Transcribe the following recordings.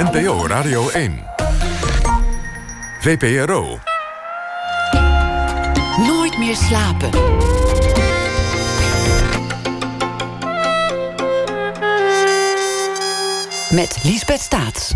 NPO Radio 1. VPRO. Nooit meer slapen. Met Liesbeth Staats.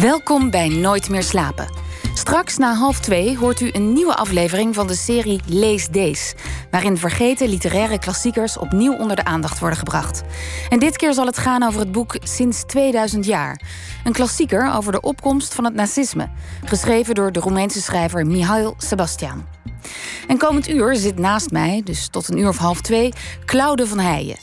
Welkom bij Nooit meer slapen. Straks na half twee hoort u een nieuwe aflevering van de serie Lees Dees, waarin vergeten literaire klassiekers opnieuw onder de aandacht worden gebracht. En dit keer zal het gaan over het boek Sinds 2000 jaar. Een klassieker over de opkomst van het nazisme, geschreven door de Roemeense schrijver Mihail Sebastian. En komend uur zit naast mij, dus tot een uur of half twee, Claude van Heijen.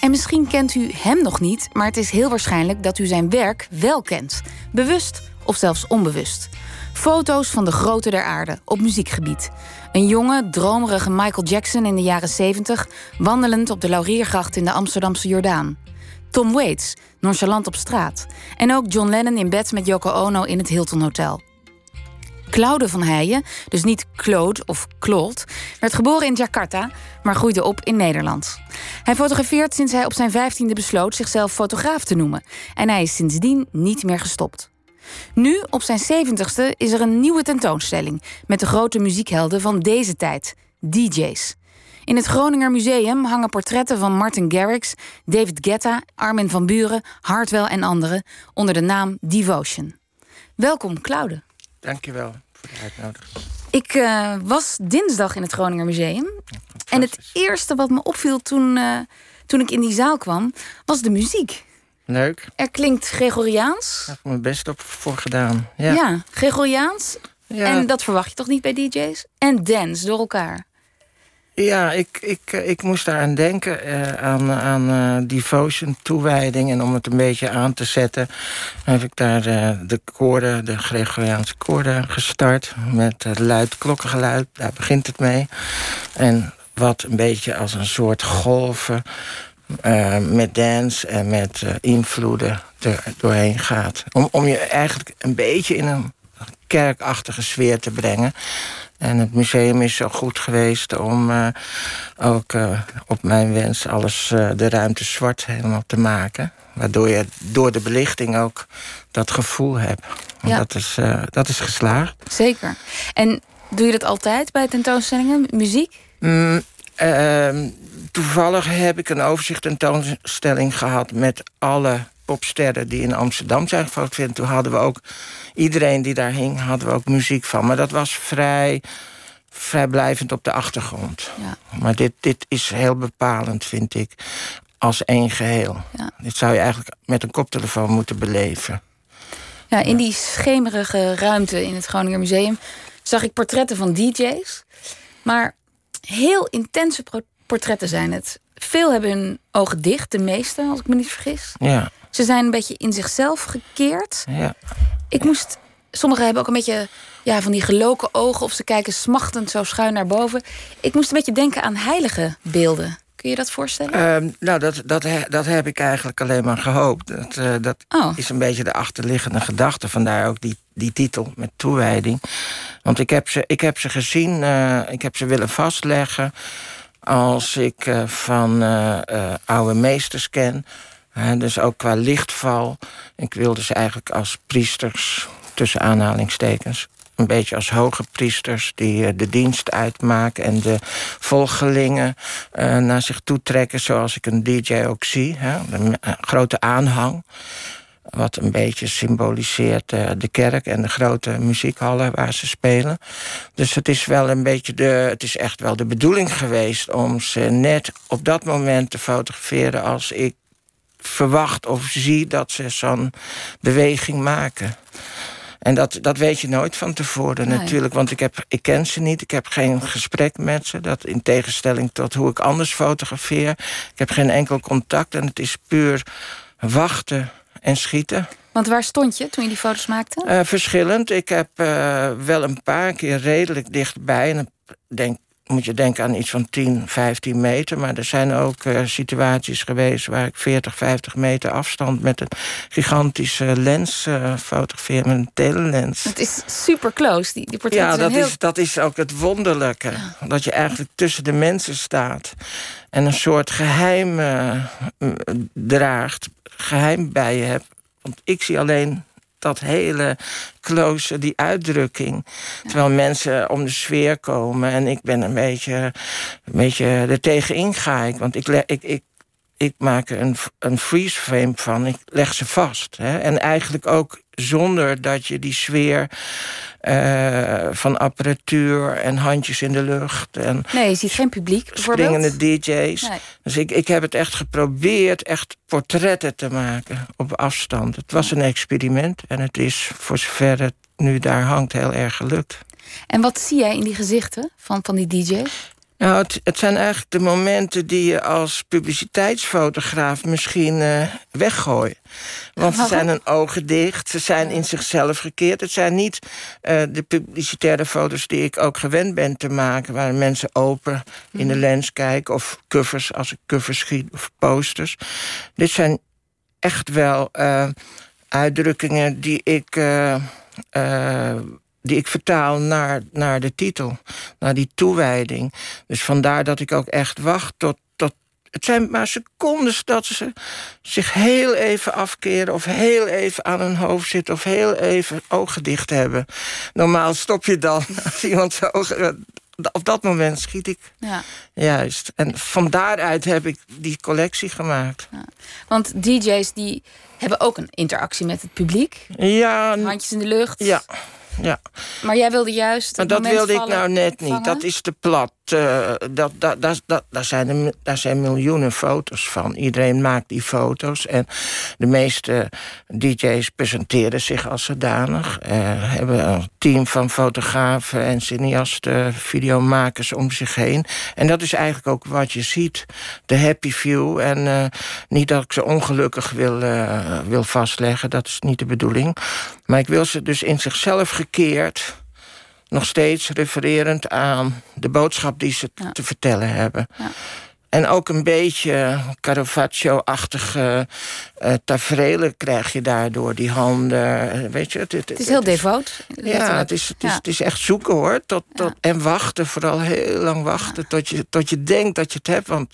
En misschien kent u hem nog niet, maar het is heel waarschijnlijk dat u zijn werk wel kent. Bewust of zelfs onbewust. Foto's van de grote der aarde op muziekgebied. Een jonge, dromerige Michael Jackson in de jaren 70, wandelend op de Lauriergracht in de Amsterdamse Jordaan. Tom Waits, nonchalant op straat. En ook John Lennon in bed met Yoko Ono in het Hilton Hotel. Claude van Heijen, dus niet Claude of Claude, werd geboren in Jakarta, maar groeide op in Nederland. Hij fotografeert sinds hij op zijn vijftiende besloot zichzelf fotograaf te noemen. En hij is sindsdien niet meer gestopt. Nu, op zijn zeventigste, is er een nieuwe tentoonstelling met de grote muziekhelden van deze tijd, DJ's. In het Groninger Museum hangen portretten van Martin Garrix, David Guetta, Armin van Buren, Hartwell en anderen onder de naam Devotion. Welkom, Claude. Dankjewel voor de uitnodiging. Ik uh, was dinsdag in het Groninger Museum. en het eerste wat me opviel toen, uh, toen ik in die zaal kwam, was de muziek. Leuk. Er klinkt Gregoriaans. Daar heb ik mijn best op voor gedaan. Ja, ja Gregoriaans. Ja. En dat verwacht je toch niet bij DJ's? En dance door elkaar. Ja, ik, ik, ik moest daar aan denken, uh, aan, aan uh, devotion, toewijding. En om het een beetje aan te zetten, heb ik daar uh, de koorden, de Gregoriaanse koorden gestart. Met het luid klokkengeluid, daar begint het mee. En wat een beetje als een soort golven met dance en met invloeden er doorheen gaat. Om, om je eigenlijk een beetje in een kerkachtige sfeer te brengen. En het museum is zo goed geweest om uh, ook uh, op mijn wens alles uh, de ruimte zwart helemaal te maken. Waardoor je door de belichting ook dat gevoel hebt. Ja. Dat, is, dat is geslaagd. Zeker. En doe je dat altijd bij tentoonstellingen, muziek? Mm, ehm, toevallig heb ik een overzicht tentoonstelling gehad met alle popsterren die in Amsterdam zijn gefotografeerd. Toen hadden we ook, iedereen die daar hing, hadden we ook muziek van. Maar dat was vrij, vrijblijvend op de achtergrond. Ja. Maar dit, dit is heel bepalend, vind ik, als één geheel. Ja. Dit zou je eigenlijk met een koptelefoon moeten beleven. Ja, in die schemerige ruimte in het Groninger Museum zag ik portretten van DJ's. Maar heel intense portretten zijn het. Veel hebben hun ogen dicht, de meeste, als ik me niet vergis. Ja. Ze zijn een beetje in zichzelf gekeerd. Ja. Ik moest. Sommigen hebben ook een beetje ja, van die geloken ogen of ze kijken smachtend zo schuin naar boven. Ik moest een beetje denken aan heilige beelden. Kun je dat voorstellen? Uh, nou, dat, dat, dat heb ik eigenlijk alleen maar gehoopt. Dat, uh, dat oh. is een beetje de achterliggende gedachte. Vandaar ook die, die titel met toewijding. Want ik heb ze, ik heb ze gezien, uh, ik heb ze willen vastleggen. Als ik uh, van oude meesters ken dus ook qua lichtval. Ik wilde ze eigenlijk als priesters, tussen aanhalingstekens... een beetje als hoge priesters die de dienst uitmaken... en de volgelingen naar zich toe trekken, zoals ik een DJ ook zie. Hè? Een grote aanhang. Wat een beetje symboliseert uh, de kerk en de grote muziekhallen waar ze spelen. Dus het is wel een beetje de. Het is echt wel de bedoeling geweest om ze net op dat moment te fotograferen als ik verwacht of zie dat ze zo'n beweging maken. En dat, dat weet je nooit van tevoren natuurlijk. Want ik, heb, ik ken ze niet, ik heb geen gesprek met ze. Dat in tegenstelling tot hoe ik anders fotografeer. Ik heb geen enkel contact en het is puur wachten en schieten. Want waar stond je toen je die foto's maakte? Uh, verschillend. Ik heb uh, wel een paar keer redelijk dichtbij. En denk moet je denken aan iets van 10, 15 meter. Maar er zijn ook uh, situaties geweest waar ik 40, 50 meter afstand met een gigantische lens fotografeer, met een telelens. Het is super close, die, die portretten Ja, dat, heel... is, dat is ook het wonderlijke. Ja. Dat je eigenlijk tussen de mensen staat en een soort geheim draagt, geheim bij je hebt Want ik zie alleen dat hele close, die uitdrukking. Terwijl mensen om de sfeer komen en ik ben een beetje, een beetje er tegenin ga ik. Want ik, ik, ik, ik maak er een, een freeze frame van, ik leg ze vast. Hè? En eigenlijk ook zonder dat je die sfeer uh, van apparatuur en handjes in de lucht. En nee, je ziet geen publiek. Springende DJ's. Dus ik, ik heb het echt geprobeerd echt portretten te maken op afstand. Het was een experiment en het is voor zover het nu daar hangt heel erg gelukt. En wat zie jij in die gezichten van, van die DJ's? Nou, het, het, zijn eigenlijk de momenten die je als publiciteitsfotograaf misschien uh, weggooit. Want ze zijn hun ogen dicht, ze zijn in zichzelf gekeerd. Het zijn niet uh, de publicitaire foto's die ik ook gewend ben te maken... waar mensen open in de mhm. lens kijken, of covers als ik covers schiet, of posters. Dit zijn echt wel uh, uitdrukkingen die ik die ik vertaal naar, naar de titel, naar die toewijding. Dus vandaar dat ik ook echt wacht tot, tot. Het zijn maar secondes dat ze zich heel even afkeren, of heel even aan hun hoofd zitten, of heel even ogen dicht hebben. Normaal stop je dan als iemand zijn ogen. Op dat moment schiet ik. Ja. Juist. En van daaruit heb ik die collectie gemaakt. Ja. Want DJ's die hebben ook een interactie met het publiek. Ja. Handjes in de lucht. Ja ja. Maar jij wilde juist. Maar dat wilde ik nou net niet. Dat is te plat. Uh, dat, dat, dat, dat, daar, zijn daar zijn miljoenen foto's van. Iedereen maakt die foto's. En de meeste DJ's presenteren zich als zodanig. Uh, hebben een team van fotografen en cineasten, videomakers om zich heen. En dat is eigenlijk ook wat je ziet. De happy view. En uh, niet dat ik ze ongelukkig wil, wil vastleggen. Dat is niet de bedoeling. Maar ik wil ze dus in zichzelf gekeerd nog steeds refererend aan de boodschap die ze te vertellen hebben. Ja. En ook een beetje Caravaggio-achtige uh, tafereelen krijg je daardoor. Die handen, eh, weet je. Het, het, is heel devoot. Ja, het is, het, is, het is echt zoeken hoor. Tot, tot, En wachten, vooral heel lang wachten. Tot, je, tot je denkt dat je het hebt. Want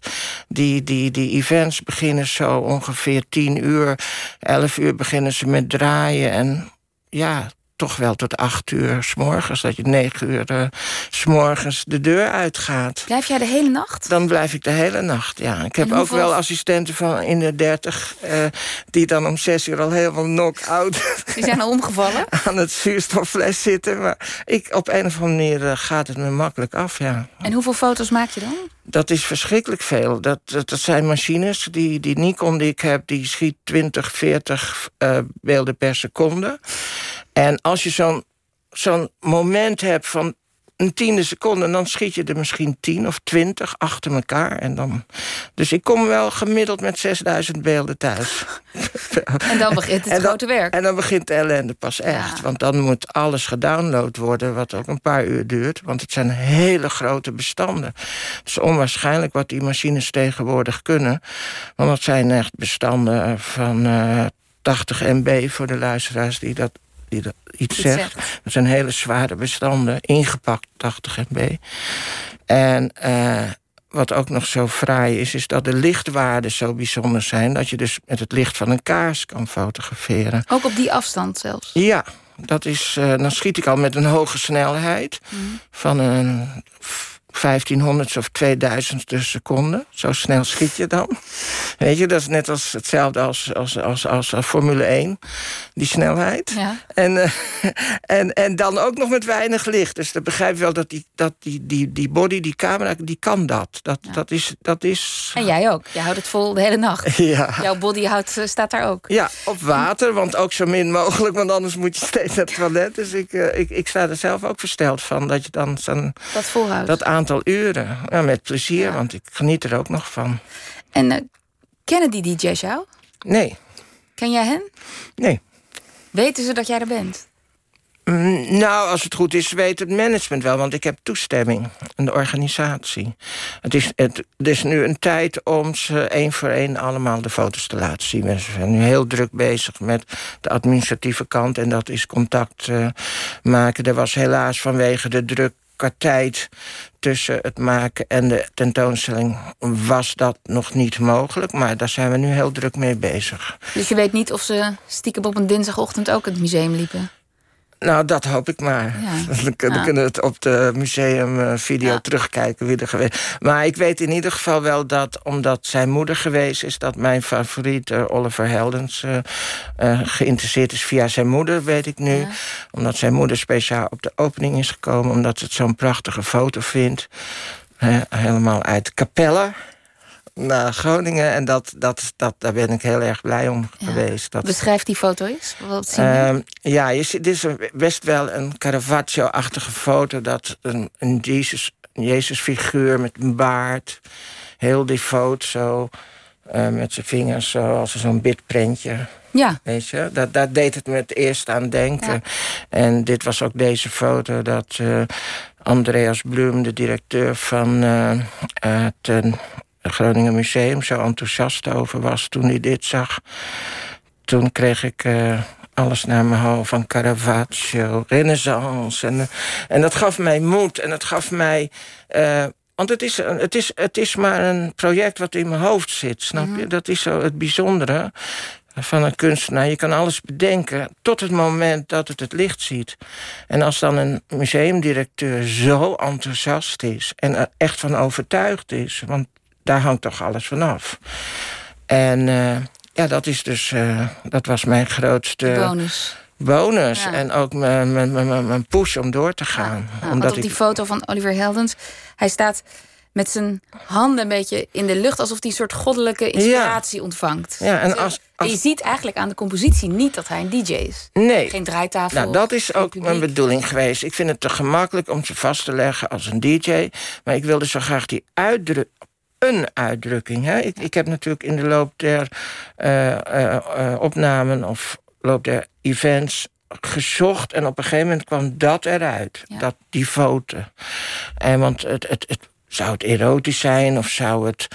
die, die, die events beginnen zo ongeveer tien uur. Elf uur beginnen ze met draaien. En ja, toch wel tot acht uur s morgens. Dat je negen uur uh, s morgens de deur uitgaat. Blijf jij de hele nacht? Dan blijf ik de hele nacht, ja. Ik heb ook wel assistenten van in de dertig... Uh, die dan om zes uur al helemaal knock-out... Die zijn al omgevallen? aan het zuurstoffles zitten. Maar ik, op een of andere manier uh, gaat het me makkelijk af, ja. En hoeveel foto's maak je dan? Dat is verschrikkelijk veel. Dat, dat, dat, zijn machines. Die, die Nikon die ik heb, die schiet 20, 40 uh, beelden per seconde. En als je zo'n zo'n moment hebt van een tiende seconde... dan schiet je er misschien tien of twintig achter elkaar. En dan... Dus ik kom wel gemiddeld met 6000 beelden thuis. En dan begint het grote werk. En dan begint de ellende pas echt. Want dan moet alles gedownload worden, wat ook een paar uur duurt. Want het zijn hele grote bestanden. Het is onwaarschijnlijk wat die machines tegenwoordig kunnen. Want het zijn echt bestanden van... Uh, 80 MB voor de luisteraars die dat die dat iets, zegt. Dat zijn hele zware bestanden, ingepakt 80 MB. En uh, wat ook nog zo fraai is, is dat de lichtwaarden zo bijzonder zijn... dat je dus met het licht van een kaars kan fotograferen. Ook op die afstand zelfs? Ja, dat is, uh, dan schiet ik al met een hoge snelheid... Mhm. van een 1500 of 2000 seconde. Zo snel schiet je dan. Weet je, dat is net als hetzelfde als, als, als, als, Formule 1. Die snelheid. Ja. En, uh, en, en dan ook nog met weinig licht. Dus dan begrijp je wel dat die, dat die, die, die body, die camera, die kan dat. Dat, dat, is, dat is... En jij ook. Je houdt het vol de hele nacht. Ja. Jouw body houdt, eh, staat daar ook. Ja, op water. Want ook zo min mogelijk. Want anders moet je steeds naar het toilet. Dus ik, uh, ik, ik sta er zelf ook versteld van. Dat je dan zo'n... Dat volhoudt. Dat aantal uren. Ja, met plezier, want ik geniet er ook nog van. En uh, kennen die DJ's jou? Nee. Ken jij hen? Nee. Weten ze dat jij er bent? Mm, nou, als het goed is, weet het management wel, want ik heb toestemming in de organisatie. Het is, het, is nu een tijd om ze één voor één allemaal de foto's te laten zien. We zijn nu heel druk bezig met de administratieve kant en dat is contact uh, maken. Er was helaas vanwege de druk qua tijd tussen het maken en de tentoonstelling was dat nog niet mogelijk. Maar daar zijn we nu heel druk mee bezig. Dus je weet niet of ze stiekem op een dinsdagochtend ook in het museum liepen? Nou, dat hoop ik maar. Dan, kunnen we het op de museumvideo terugkijken wie er geweest Maar ik weet in ieder geval wel dat, omdat zijn moeder geweest is... dat mijn favoriet uh, Oliver Heldens uh, uh, geïnteresseerd is via zijn moeder, weet ik nu. Omdat zijn moeder speciaal op de opening is gekomen... omdat ze het zo'n prachtige foto vindt. helemaal uit Capelle naar Groningen. En dat, dat, dat, daar ben ik heel erg blij om geweest. Dat, Beschrijf die foto eens. Wat zien uh, ja, je ziet, dit is best wel een Caravaggio-achtige foto. Dat een, een Jezus, een Jezus-figuur met een baard. Heel devoot zo. Uh, met zijn vingers zo, als zo'n bidprentje. Ja. Weet je, dat, dat deed het me het eerst aan denken. En dit was ook deze foto dat uh, Andreas Bloem, de directeur van uh, het Groningen Museum zo enthousiast over was toen hij dit zag. Toen kreeg ik uh, alles naar mijn hoofd van Caravaggio, Renaissance. En, en dat gaf mij moed en het gaf mij. Uh, want het is, het, is, het is maar een project wat in mijn hoofd zit, snap je? Mhm. Dat is zo het bijzondere van een kunstenaar. Je kan alles bedenken tot het moment dat het het licht ziet. En als dan een museumdirecteur zo enthousiast is... en er echt van overtuigd is... want daar hangt toch alles vanaf. En uh, ja, dat is dus, uh, dat was mijn grootste... bonus. Bonus. En ook mijn, mijn, mijn, mijn push om door te gaan. Ja. Omdat op die foto van Oliver Heldens... hij staat met zijn handen een beetje in de lucht... alsof hij een soort goddelijke inspiratie ontvangt. Ja, en, als, je ziet eigenlijk aan de compositie niet dat hij een DJ is. Nee. Geen draaitafel. Nou, dat is ook mijn bedoeling geweest. Ik vind het te gemakkelijk om ze vast te leggen als een DJ. Maar ik wilde zo graag die uitdrukking een uitdrukking. Hè? Ik, ik heb natuurlijk in de loop der uh, uh, opnamen of loop der events gezocht en op een gegeven moment kwam dat eruit. Dat, die foto. En want het, het, het, zou het erotisch zijn of zou het...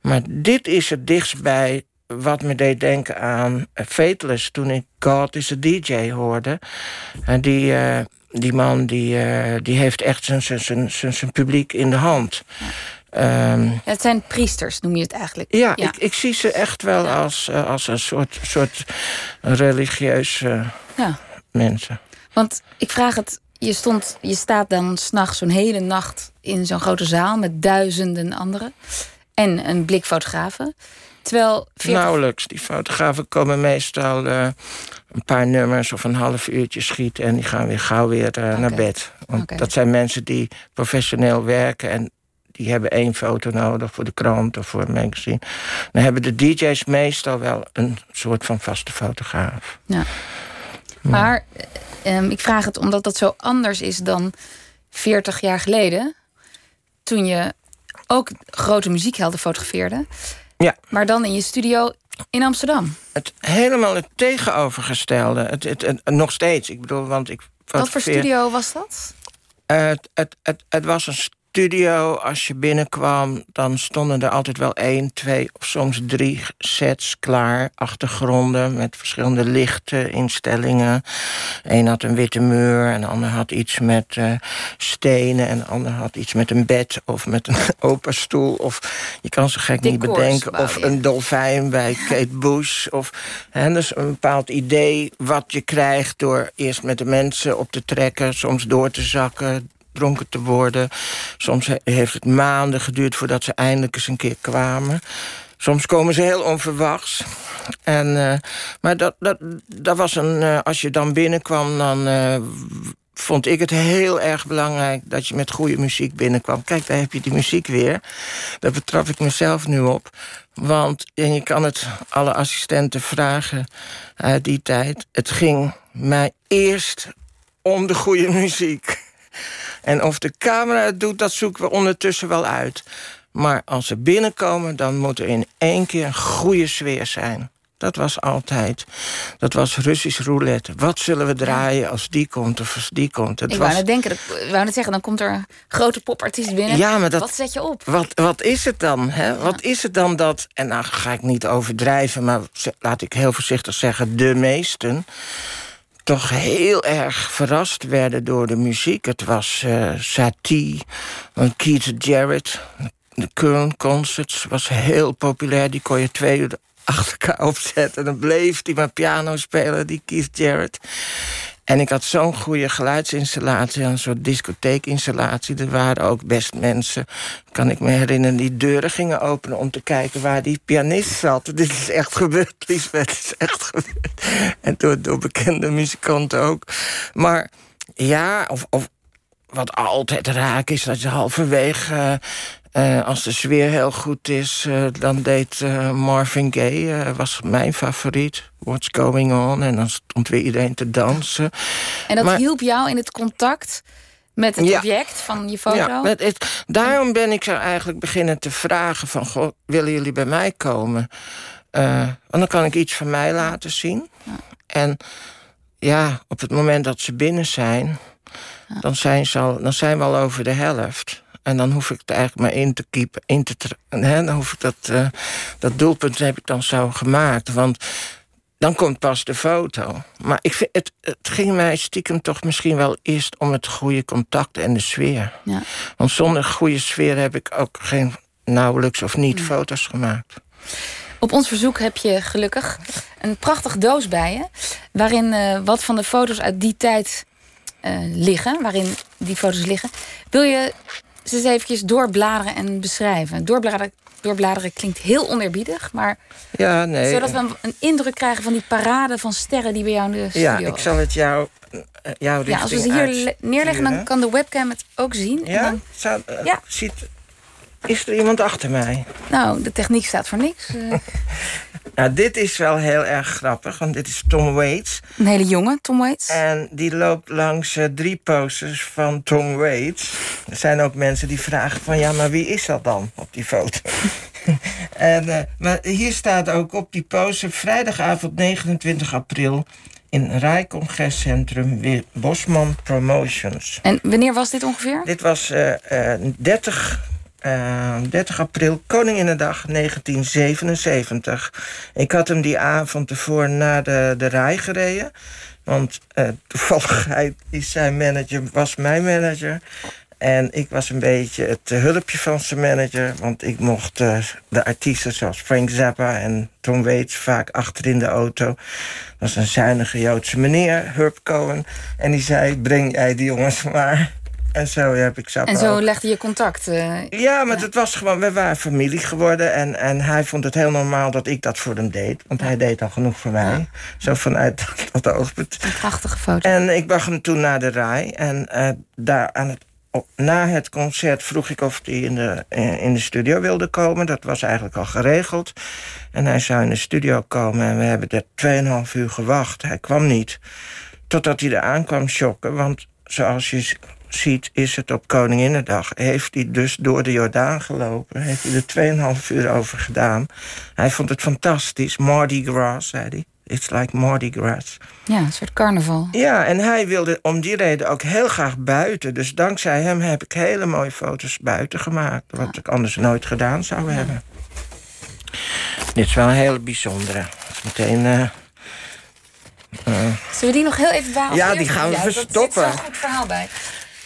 Maar dit is het dichtst bij wat me deed denken aan Fateless... toen ik God is a DJ hoorde. En die, die man die, die heeft echt zijn, zijn, zijn, zijn publiek in de hand. Ja. Um, het zijn priesters, noem je het eigenlijk. Ja, Ik, ik zie ze echt wel als, uh, als een soort, soort religieuze ja. mensen. Want ik vraag het, je, stond, je staat dan s'nachts zo'n hele nacht in zo'n grote zaal met duizenden anderen. En een blik fotografen. Terwijl 40... Nauwelijks. Die fotografen komen meestal uh, een paar nummers of een half uurtje schieten... en die gaan weer gauw weer uh, okay. naar bed. Want okay. dat zijn mensen die professioneel werken... en die hebben één foto nodig voor de krant of voor een magazine. Dan hebben de DJ's meestal wel een soort van vaste fotograaf. Ja. Maar um, ik vraag het omdat dat zo anders is dan 40 jaar geleden. Toen je ook grote muziekhelden fotografeerde. Ja. Maar dan in je studio in Amsterdam. Het helemaal het tegenovergestelde. Het, het, het, nog steeds. Ik bedoel, want ik. Wat voor studio was dat? Het, het, het, het was een studio, als je binnenkwam, dan stonden er altijd wel één, twee of soms drie sets klaar. Achtergronden met verschillende lichten, instellingen. Eén had een witte muur, en de ander had iets met uh, stenen, en de ander had iets met een bed of met een open stoel. Of je kan ze gek niet bedenken. Of een dolfijn bij Kate Bush. Of hè, dus een bepaald idee wat je krijgt door eerst met de mensen op te trekken, soms door te zakken dronken te worden. Soms heeft het maanden geduurd voordat ze eindelijk eens een keer kwamen. Soms komen ze heel onverwachts. En, uh, maar dat, dat, dat was een. Uh, als je dan binnenkwam, dan. Uh, vond ik het heel erg belangrijk dat je met goede muziek binnenkwam. Kijk, daar heb je die muziek weer. Daar betrap ik mezelf nu op. Want en je kan het alle assistenten vragen uit die tijd. Het ging mij eerst om de goede muziek. En of de camera het doet, dat zoeken we ondertussen wel uit. Maar als ze binnenkomen, dan moet er in één keer een goede sfeer zijn. Dat was altijd. Dat was Russisch roulette. Wat zullen we draaien als die komt of als die komt? Het ik was... wou net denken, ik wou net zeggen, dan komt er een grote popartiest binnen. Ja, maar dat, wat zet je op? Wat, wat is het dan? Hè? Wat is het dan dat, en nou ga ik niet overdrijven... maar laat ik heel voorzichtig zeggen, de meesten toch heel erg verrast werden door de muziek. Het was uh, Satie, Keith Jarrett, de Kern Concerts was heel populair. Die kon je twee uur achter elkaar opzetten. En dan bleef hij maar piano spelen, die Keith Jarrett. En ik had zo'n goede geluidsinstallatie, een soort discotheekinstallatie. Er waren ook best mensen, kan ik me herinneren, die deuren gingen openen om te kijken waar die pianist zat. Dit is echt gebeurd, Lisbeth, dit is echt gebeurd. En door, bekende muzikanten ook. Maar ja, of, of wat altijd raak is, dat je halverwege uh, als de sfeer heel goed is, uh, dan deed uh, Marvin Gaye, was mijn favoriet. What's going on? En dan stond weer iedereen te dansen. En dat hielp jou in het contact met het object van je foto? Ja, het, daarom ben ik zo eigenlijk beginnen te vragen van... Goh, willen jullie bij mij komen? want dan kan ik iets van mij laten zien. Ja. En ja, op het moment dat ze binnen zijn... Dan, zijn ze al, dan zijn we al over de helft. En dan hoef ik het eigenlijk maar in te keepen. In te hè, dan hoef ik dat, uh, dat doelpunt heb ik dan zo gemaakt. Want dan komt pas de foto. Maar ik vind, het, het ging mij stiekem toch misschien wel eerst om het goede contact en de sfeer. Ja. Want zonder goede sfeer heb ik ook geen nauwelijks of niet foto's gemaakt. Op ons verzoek heb je gelukkig een prachtig doos bij je. Waarin uh, wat van de foto's uit die tijd uh, liggen. Waarin die foto's liggen. Wil je ze eens eventjes doorbladeren en beschrijven. Doorbladeren, doorbladeren klinkt heel oneerbiedig, maar... Ja, nee. Zodat we een indruk krijgen van die parade van sterren die bij jou in de studio... Ja, ik zal het jou, uh, jou Ja, als we ze hier neerleggen, dan kan de webcam het ook zien. Ja? Dan, Zou, uh, ja. Ziet, is er iemand achter mij? Nou, de techniek staat voor niks. Nou, dit is wel heel erg grappig, want dit is Tom Waits. Een hele jonge Tom Waits. En die loopt langs uh, drie posters van Tom Waits. Er zijn ook mensen die vragen van... ja, maar wie is dat dan op die foto? en, uh, maar hier staat ook op die poster... vrijdagavond 29 april in Rijcongrescentrum Bosman Promotions. En wanneer was dit ongeveer? Dit was uh, 30 uh, 30 april, Koninginnedag 1977. Ik had hem die avond ervoor naar de, de rij gereden. Want uh, toevalligheid is zijn manager, was mijn manager. En ik was een beetje het hulpje van zijn manager. Want ik mocht de artiesten zoals Frank Zappa en Tom Waits vaak achter in de auto. Dat was een zuinige Joodse meneer, Herb Cohen. En die zei, breng jij die jongens maar. En zo heb ik En zo legde je contact? Uh, ja, maar het was gewoon, we waren familie geworden. En, en hij vond het heel normaal dat ik dat voor hem deed. Want hij deed al genoeg voor mij. Zo vanuit dat, dat oogpunt. Een prachtige foto. En ik bracht hem toen naar de rij. En uh, daar aan het, op, na het concert vroeg ik of hij in de, eh, in de studio wilde komen. Dat was eigenlijk al geregeld. En hij zou in de studio komen. En we hebben er 2,5 uur gewacht. Hij kwam niet. Totdat hij er aankwam shocken. Want zoals je ziet, is het op Koninginnedag. Heeft hij dus door de Jordaan gelopen. Heeft hij er 2,5 uur over gedaan. Hij vond het fantastisch. Mardi Gras, zei hij. It's like Mardi Gras. Ja, een soort carnaval. Ja, en hij wilde om die reden ook heel graag buiten. Dus dankzij hem heb ik hele mooie foto's buiten gemaakt. Wat ik anders nooit gedaan zou hebben. Dit is wel een hele bijzondere. Meteen... Uh, uh. Zullen we die nog heel even behouden? Ja, die gaan we verstoppen. Er zit zo'n goed verhaal bij.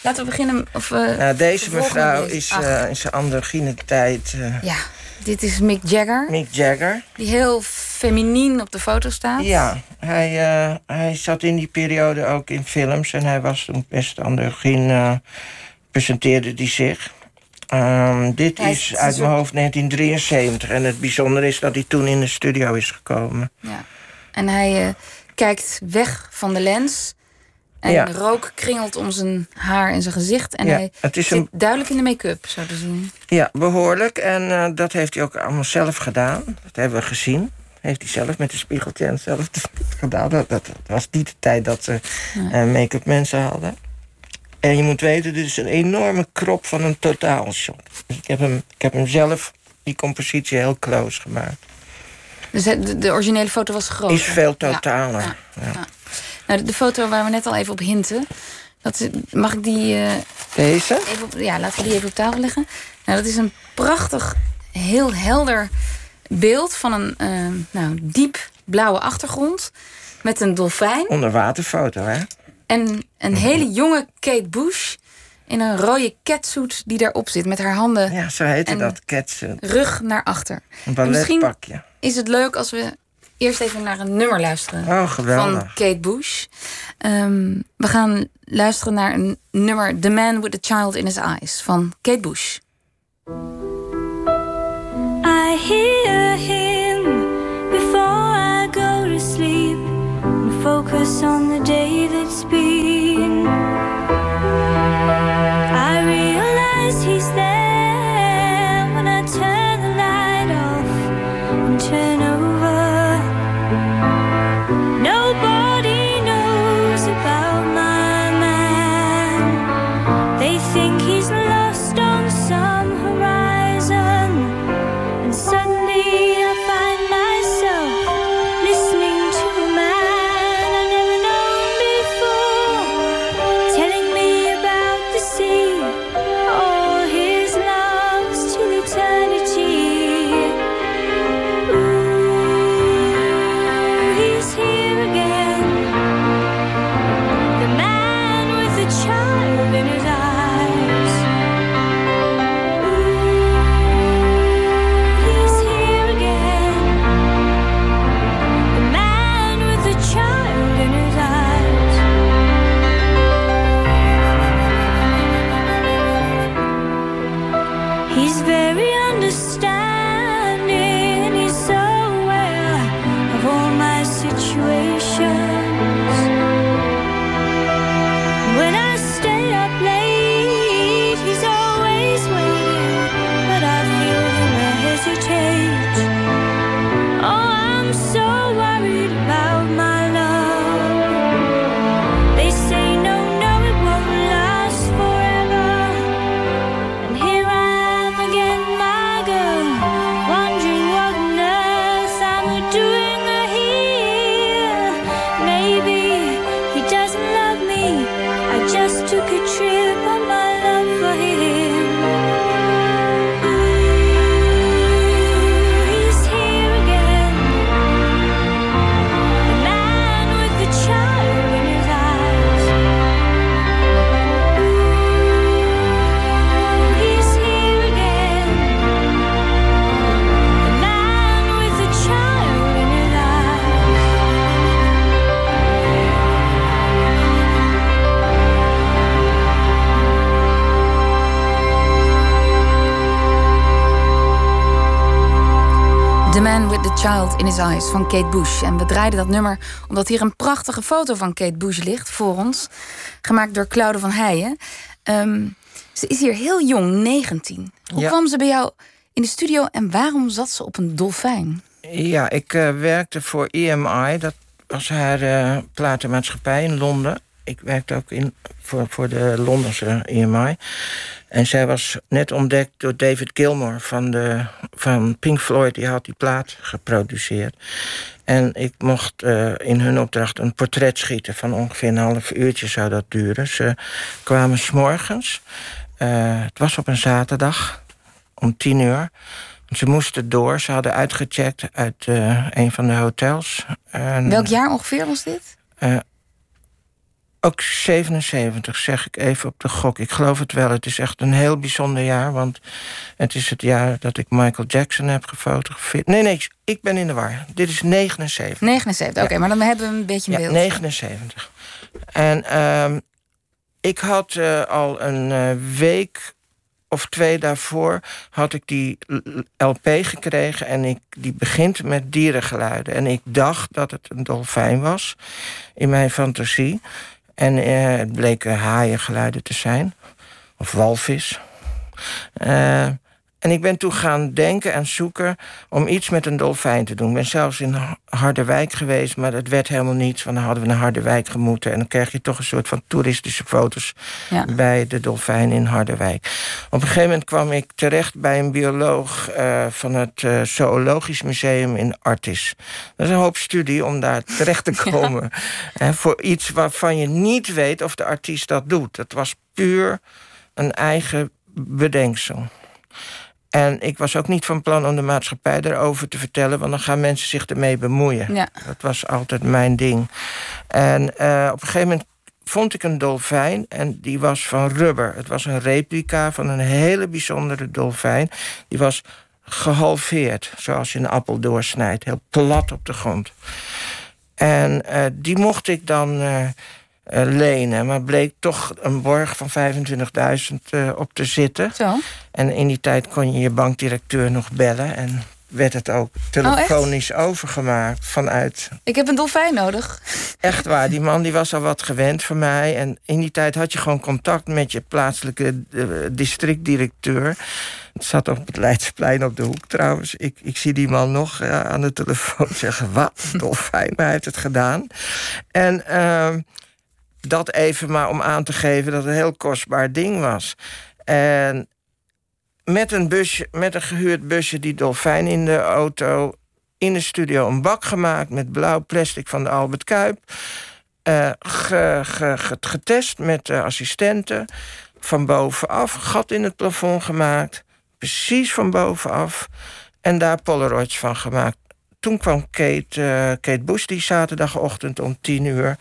Laten we beginnen. Of, uh, nou, deze mevrouw is uh, in zijn androgyne tijd. Uh, ja, dit is Mick Jagger. Mick Jagger. Die heel feminien op de foto staat. Ja, hij, hij zat in die periode ook in films. En hij was toen best androgyn. presenteerde hij zich. Um, dit is uit mijn hoofd 1973. En het bijzondere is dat hij toen in de studio is gekomen. Ja. En hij kijkt weg van de lens. En rook kringelt om zijn haar en zijn gezicht. En hij het is zit duidelijk in de make-up, zo te zien. Ja, behoorlijk. En uh, dat heeft hij ook allemaal zelf gedaan. Dat hebben we gezien. Heeft hij zelf met de spiegeltje en zelf gedaan. Dat, dat, was niet de tijd dat ze ja. uh, make-up mensen hadden. En je moet weten, dit is een enorme krop van een totaalshot. Dus ik heb hem, ik heb hem zelf, die compositie, heel close gemaakt. Dus de, de originele foto was groot. Is veel totaler. Ja. Nou, de foto waar we net al even op hinten. Dat, mag ik die... Uh, Deze? Even op, ja, laten we die even op tafel leggen. Nou, dat is een prachtig, heel helder beeld van een uh, nou, diep blauwe achtergrond. Met een dolfijn. Onderwaterfoto, hè? En een hele jonge Kate Bush in een rode catsuit die daarop zit met haar handen. Ja, zo heette dat, catsuit. Rug naar achter. Een balletpakje. Is het leuk als we eerst even naar een nummer luisteren. Oh, geweldig. Van Kate Bush. Um, we gaan luisteren naar een nummer The Man with the Child in His Eyes van Kate Bush. I hear him before I go to sleep and focus on the day that's been. Child in His Eyes van Kate Bush. En we draaiden dat nummer omdat hier een prachtige foto van Kate Bush ligt voor ons. Gemaakt door Claude van Heijen. Um, ze is hier heel jong, 19. Hoe kwam ze bij jou in de studio en waarom zat ze op een dolfijn? Ja, ik uh, werkte voor EMI. Dat was haar uh, platenmaatschappij in Londen. Ik werkte ook in, voor, voor de Londense EMI. En zij was net ontdekt door David Gilmour van, de, van Pink Floyd. Die had die plaat geproduceerd. En ik mocht uh, in hun opdracht een portret schieten van ongeveer een half uurtje zou dat duren. Ze kwamen s'morgens. Uh, het was op een zaterdag om tien uur. Ze moesten door. Ze hadden uitgecheckt uit uh, een van de hotels. Welk jaar ongeveer was dit? Ook 77, zeg ik even op de gok. Ik geloof het wel. Het is echt een heel bijzonder jaar. Want het is het jaar dat ik Michael Jackson heb gefotografeerd. Nee, nee, ik ben in de war. Dit is 79. 79, oké. maar dan hebben we een beetje een ja, 79. En uh, ik had uh, al een uh, week of twee daarvoor had ik die LP gekregen en ik, die begint met dierengeluiden. En ik dacht dat het een dolfijn was in mijn fantasie. En uh, het bleken haaiengeluiden te zijn. Of walvis. Uh, en ik ben toen gaan denken en zoeken om iets met een dolfijn te doen. Ik ben zelfs in Harderwijk geweest, maar dat werd helemaal niets. Want dan hadden we naar Harderwijk gemoeten. En dan krijg je toch een soort van toeristische foto's bij de dolfijn in Harderwijk. Op een gegeven moment kwam ik terecht bij een bioloog uh, van het uh, Zoologisch Museum in Artis. Dat is een hoop studie om daar terecht te komen. Ja. voor iets waarvan je niet weet of de artiest dat doet. Dat was puur een eigen bedenksel. En ik was ook niet van plan om de maatschappij erover te vertellen, want dan gaan mensen zich ermee bemoeien. Ja. Dat was altijd mijn ding. En eh, op een gegeven moment vond ik een dolfijn en die was van rubber. Het was een replica van een hele bijzondere dolfijn. Die was gehalveerd, zoals je een appel doorsnijdt, heel plat op de grond. En uh, die mocht ik dan uh, lenen, maar bleek toch een borg van 25.000 op te zitten. Zo. En in die tijd kon je je bankdirecteur nog bellen en werd het ook telefonisch oh, overgemaakt vanuit. Ik heb een dolfijn nodig. Echt waar, die man die was al wat gewend van mij. En in die tijd had je gewoon contact met je plaatselijke uh, districtdirecteur. Het zat op het Leidsplein op de hoek trouwens. Ik, ik zie die man nog uh, aan de telefoon zeggen: Wat, dolfijn, maar hij heeft het gedaan. En uh, dat even maar om aan te geven dat het een heel kostbaar ding was. En met een, busje, met een gehuurd busje die dolfijn in de auto. In de studio een bak gemaakt met blauw plastic van de Albert Kuip. Ge, getest met assistenten. Van bovenaf, gat in het plafond gemaakt. Precies van bovenaf. En daar Polaroids van gemaakt. Toen kwam Kate, uh, Kate Bush die zaterdagochtend om tien uur.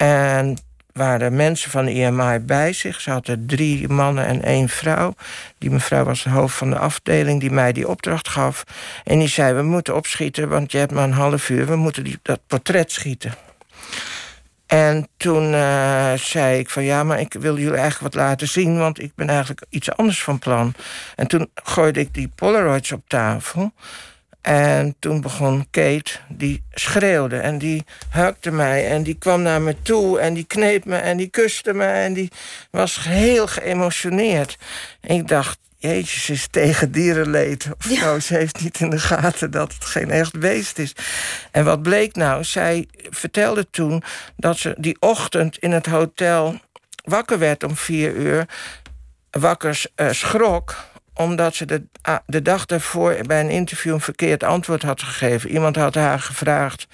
En waren mensen van de IMI bij zich. Ze hadden drie mannen en één vrouw. Die mevrouw was het hoofd van de afdeling die mij die opdracht gaf. En die zei, we moeten opschieten, want je hebt maar een half uur. We moeten die, dat portret schieten. En toen uh, zei ik van ja, maar ik wil jullie eigenlijk wat laten zien... want ik ben eigenlijk iets anders van plan. En toen gooide ik die Polaroids op tafel... En toen begon Kate, die schreeuwde en die hukte mij... en die kwam naar me toe en die kneep me en die kuste me... en die was heel geëmotioneerd. En ik dacht, jeetje, ze is tegen dierenleed of ja. zo. Ze heeft niet in de gaten dat het geen echt beest is. En wat bleek nou? Zij vertelde toen dat ze die ochtend in het hotel wakker werd om vier uur... wakker uh, schrok omdat ze de, de dag daarvoor bij een interview een verkeerd antwoord had gegeven. Iemand had haar gevraagd.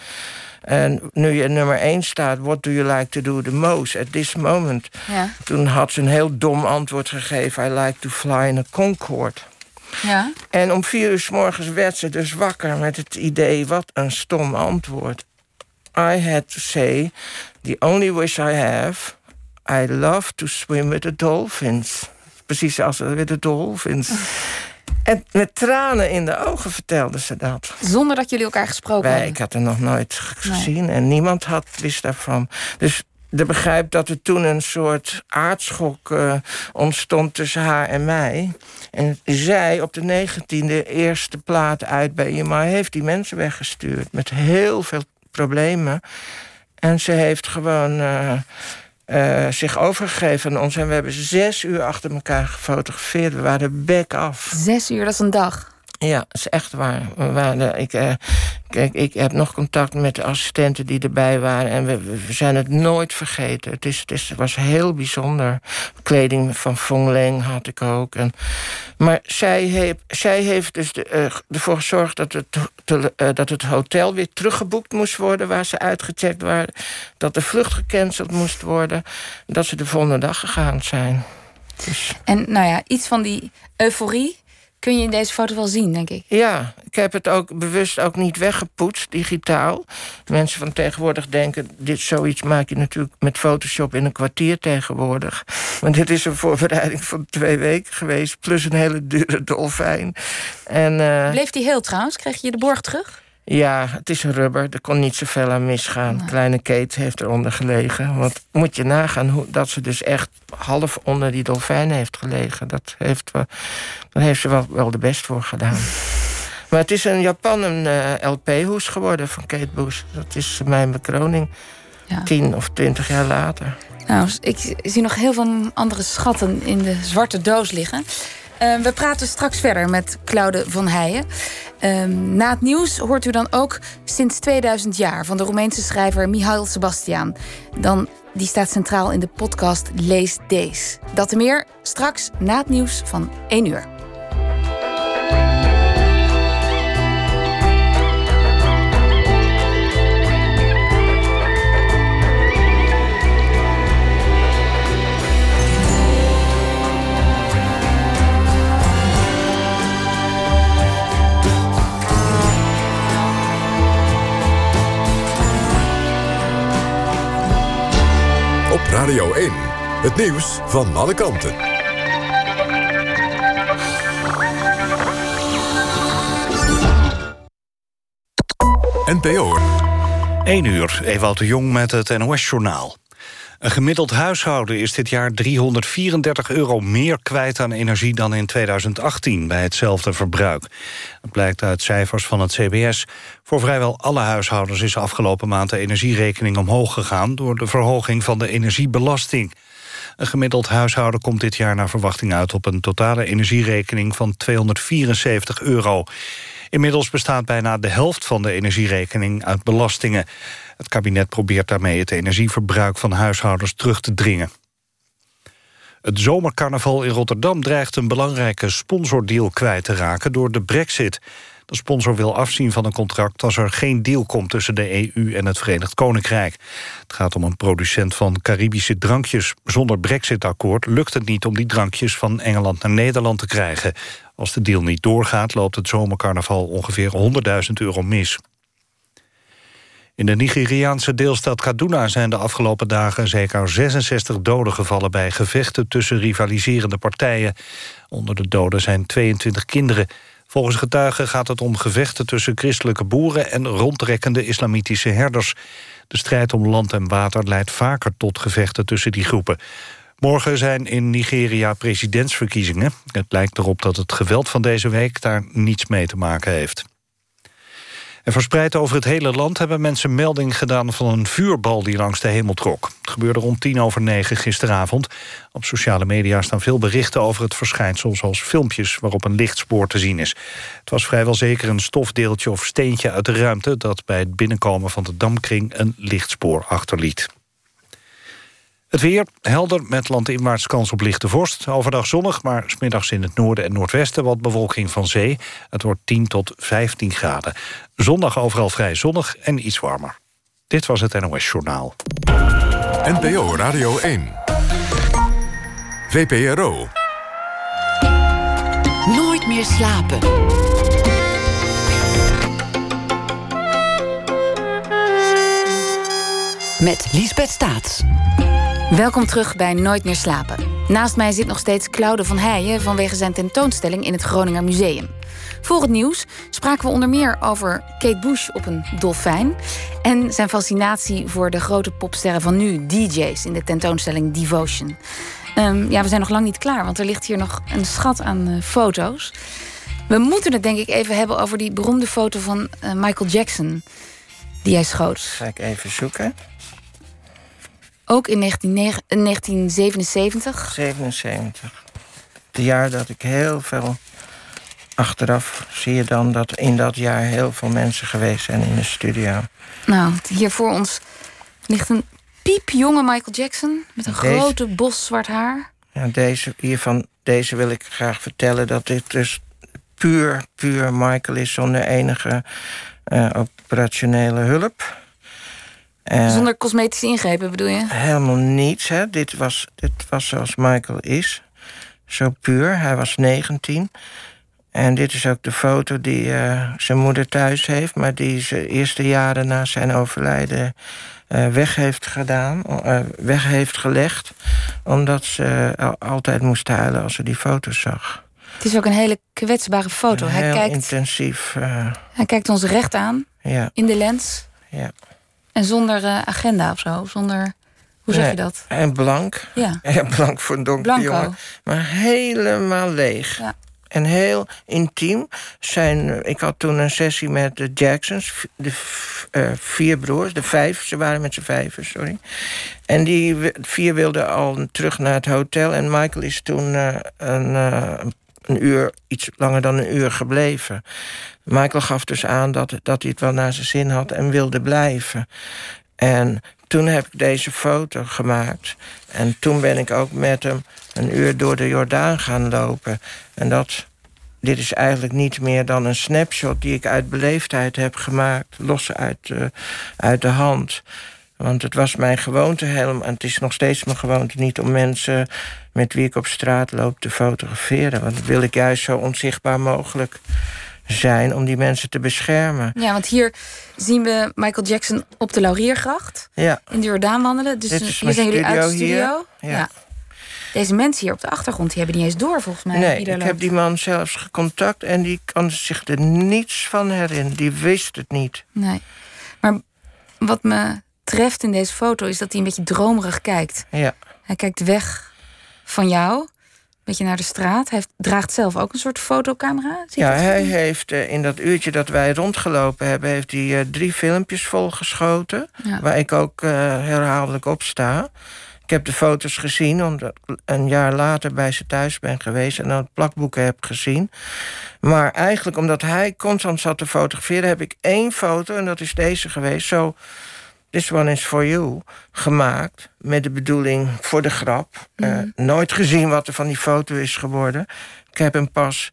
En nu je nummer 1 staat, what do you like to do the most at this moment? Ja. Toen had ze een heel dom antwoord gegeven. I like to fly in a Concorde. Ja. En om vier uur s morgens werd ze dus wakker met het idee... wat een stom antwoord. I had to say, the only wish I have... I love to swim with the dolphins precies als de dolphins. En met tranen in de ogen vertelde ze dat. Zonder dat jullie elkaar gesproken hebben? Ik had er nog nooit gezien en niemand had wist daarvan. Dus de begrijp dat er toen een soort aardschok uh, ontstond tussen haar en mij. En zij op de 19e eerste plaat uit bij IMA heeft die mensen weggestuurd. Met heel veel problemen. En ze heeft gewoon... Uh, uh, zich overgegeven aan ons. En we hebben zes uur achter elkaar gefotografeerd. We waren back af. Zes uur, dat is een dag. Ja, dat is echt waar. Ik, uh, kijk, ik heb nog contact met de assistenten die erbij waren. En we, zijn het nooit vergeten. Het, is, het, is, was heel bijzonder. Kleding van Fong Leng had ik ook. En, maar zij heeft, zij heeft dus de, uh, ervoor gezorgd dat het, te, uh, dat het hotel weer teruggeboekt moest worden... waar ze uitgecheckt waren. Dat de vlucht gecanceld moest worden. Dat ze de volgende dag gegaan zijn. Dus. En nou ja, iets van die euforie kun je in deze foto wel zien, denk ik. Ja, ik heb het ook bewust ook niet weggepoetst, digitaal. Mensen van tegenwoordig denken... dit zoiets maak je natuurlijk met Photoshop in een kwartier tegenwoordig. Maar dit is een voorbereiding van twee weken geweest... plus een hele dure dolfijn. En, uh... Bleef die heel trouwens? Kreeg je de borg terug? Ja, het is een rubber. Er kon niet zoveel aan misgaan. Nee. Kleine Kate heeft eronder gelegen. Want moet je nagaan hoe, dat ze dus echt half onder die dolfijn heeft gelegen. Dat heeft, daar heeft ze wel, wel de best voor gedaan. maar het is in Japan een uh, LP-hoes geworden van Kate Bush. Dat is mijn bekroning. Ja. Tien of twintig jaar later. Nou, ik zie nog heel veel andere schatten in de zwarte doos liggen. Uh, we praten straks verder met Claude van Heijen. Uh, na het nieuws hoort u dan ook sinds 2000 jaar van de Roemeense schrijver Mihail Sebastian. Dan, die staat centraal in de podcast Lees Dees. Dat en meer straks na het nieuws van 1 uur. Radio 1, het nieuws van alle kanten. NPO. 1 uur, Ewout de Jong met het NOS-journaal. Een gemiddeld huishouden is dit jaar 334 euro meer kwijt aan energie dan in 2018 bij hetzelfde verbruik. Dat blijkt uit cijfers van het CBS. Voor vrijwel alle huishoudens is afgelopen maand de energierekening omhoog gegaan door de verhoging van de energiebelasting. Een gemiddeld huishouden komt dit jaar naar verwachting uit op een totale energierekening van 274 euro. Inmiddels bestaat bijna de helft van de energierekening uit belastingen. Het kabinet probeert daarmee het energieverbruik van huishoudens terug te dringen. Het zomercarnaval in Rotterdam dreigt een belangrijke sponsordeal kwijt te raken door de brexit. De sponsor wil afzien van een contract als er geen deal komt tussen de EU en het Verenigd Koninkrijk. Het gaat om een producent van Caribische drankjes. Zonder brexit-akkoord lukt het niet om die drankjes van Engeland naar Nederland te krijgen. Als de deal niet doorgaat loopt het zomercarnaval ongeveer 100.000 euro mis. In de Nigeriaanse deelstad Kaduna zijn de afgelopen dagen zeker 66 doden gevallen bij gevechten tussen rivaliserende partijen. Onder de doden zijn 22 kinderen. Volgens getuigen gaat het om gevechten tussen christelijke boeren en rondtrekkende islamitische herders. De strijd om land en water leidt vaker tot gevechten tussen die groepen. Morgen zijn in Nigeria presidentsverkiezingen. Het lijkt erop dat het geweld van deze week daar niets mee te maken heeft. En verspreid over het hele land hebben mensen melding gedaan... van een vuurbal die langs de hemel trok. Het gebeurde rond tien over negen gisteravond. Op sociale media staan veel berichten over het verschijnsel... zoals filmpjes waarop een lichtspoor te zien is. Het was vrijwel zeker een stofdeeltje of steentje uit de ruimte... dat bij het binnenkomen van de damkring een lichtspoor achterliet. Het weer helder met landinwaarts kans op lichte vorst. Overdag zonnig, maar smiddags in het noorden en noordwesten wat bewolking van zee. Het wordt 10 tot 15 graden. Zondag overal vrij zonnig en iets warmer. Dit was het NOS Journaal. NPO Radio 1. VPRO. Nooit meer slapen. Met Liesbeth Staats. Welkom terug bij Nooit meer slapen. Naast mij zit nog steeds Claude van Heijen vanwege zijn tentoonstelling in het Groninger Museum. Voor het nieuws spraken we onder meer over Kate Bush op een dolfijn en zijn fascinatie voor de grote popsterren van nu, DJ's, in de tentoonstelling Devotion. Um, ja, we zijn nog lang niet klaar, want er ligt hier nog een schat aan uh, foto's. We moeten het denk ik even hebben over die beroemde foto van uh, Michael Jackson die hij schoot. Ga ik even zoeken. Ook in 1977? 77. Het jaar dat ik heel veel... Achteraf zie je dan dat in dat jaar heel veel mensen geweest zijn in de studio. Nou, hier voor ons ligt een piepjonge Michael Jackson... met een grote bos zwart haar. Ja, deze, hiervan, deze wil ik graag vertellen dat dit dus puur, puur Michael is... zonder enige uh, operationele hulp. Uh, Zonder cosmetische ingrepen bedoel je? Helemaal niets. Hè. Dit, was, dit was zoals Michael is. Zo puur. Hij was 19. En dit is ook de foto die uh, zijn moeder thuis heeft... maar die ze eerste jaren na zijn overlijden uh, weg heeft gedaan. weg heeft gelegd. Omdat ze altijd moest huilen als ze die foto zag. Het is ook een hele kwetsbare foto. Heel hij kijkt, intensief. hij kijkt ons recht aan. Ja. In de lens. Ja. En zonder uh, agenda of zo? Zonder, hoe zeg je dat? En blank. Ja. En blank voor een donkere jongen. Maar helemaal leeg. Ja. En heel intiem. Zijn, ik had toen een sessie met de Jacksons. De uh, vier broers. De vijf. Ze waren met z'n vijven, sorry. En die vier wilden al terug naar het hotel. En Michael is toen uh, een, een uur, iets langer dan een uur gebleven. Michael gaf dus aan dat, dat hij het wel naar zijn zin had en wilde blijven. En toen heb ik deze foto gemaakt. En toen ben ik ook met hem een uur door de Jordaan gaan lopen. En dat, dit is eigenlijk niet meer dan een snapshot die ik uit beleefdheid heb gemaakt, los uit, uh, uit de hand. Want het was mijn gewoonte helemaal. En het is nog steeds mijn gewoonte niet om mensen met wie ik op straat loop te fotograferen. Want dat wil ik juist zo onzichtbaar mogelijk zijn om die mensen te beschermen. Ja, want hier zien we Michael Jackson op de Lauriergracht ja. in de Jordaan wandelen. Dus hier zijn jullie uit de studio. Ja. Deze mensen hier op de achtergrond die hebben niet eens door, volgens mij. Nee, ik heb die man zelfs gecontact en die kan zich er niets van herinneren. Die wist het niet. Nee. Maar wat me treft in deze foto is dat hij een beetje dromerig kijkt. Ja. Hij kijkt weg van jou, een beetje naar de straat. Hij draagt zelf ook een soort fotocamera. ja, hij heeft uh, in dat uurtje dat wij rondgelopen hebben... heeft hij uh, drie filmpjes volgeschoten. Ja. Waar ik ook uh, herhaaldelijk op sta. Ik heb de foto's gezien, omdat ik een jaar later bij ze thuis ben geweest... en dan het plakboeken heb gezien. Maar eigenlijk omdat hij constant zat te fotograferen... heb ik één foto, en dat is deze geweest... zo This One Is For You gemaakt. Met de bedoeling voor de grap. Mm. nooit gezien wat er van die foto is geworden. Ik heb hem pas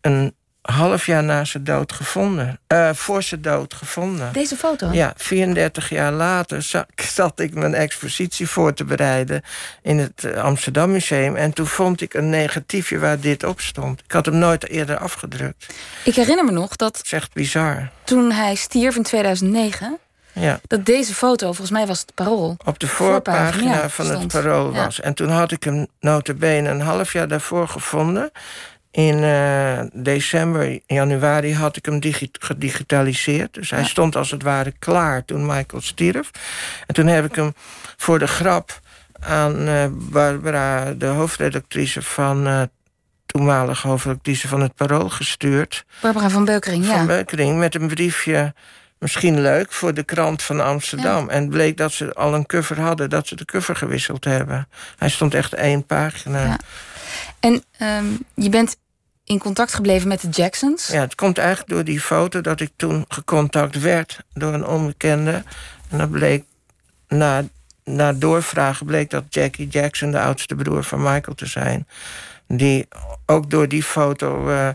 een half jaar na zijn dood gevonden. Uh, voor zijn dood gevonden. Deze foto? Ja, 34 jaar later zat ik mijn expositie voor te bereiden... in het eh, Amsterdam Museum. En toen vond ik een negatiefje waar dit op stond. Ik had hem nooit eerder afgedrukt. Ik herinner me nog dat... Dat is echt bizar. Toen hij stierf in 2009... Ja. Dat deze foto, volgens mij was het parool. Op de voorpagina, van het parool was. En toen had ik hem notabene een half jaar daarvoor gevonden. In uh, december, januari had ik hem gedigitaliseerd. Dus hij stond als het ware klaar toen Michael stierf. En toen heb ik hem voor de grap aan uh, Barbara, de hoofdredactrice van... Uh, toenmalige hoofdredactrice van het Parool gestuurd. Barbara van Beukering, ja. Van Beukering, met een briefje misschien leuk voor de krant van Amsterdam. En bleek dat ze al een cover hadden, dat ze de cover gewisseld hebben. Hij stond echt één pagina. Ja. En um, je bent in contact gebleven met de Jacksons? Ja, het komt eigenlijk door die foto dat ik toen gecontact werd door een onbekende. En dat bleek na, na doorvragen bleek dat Jackie Jackson de oudste broer van Michael te zijn die ook door die foto uh,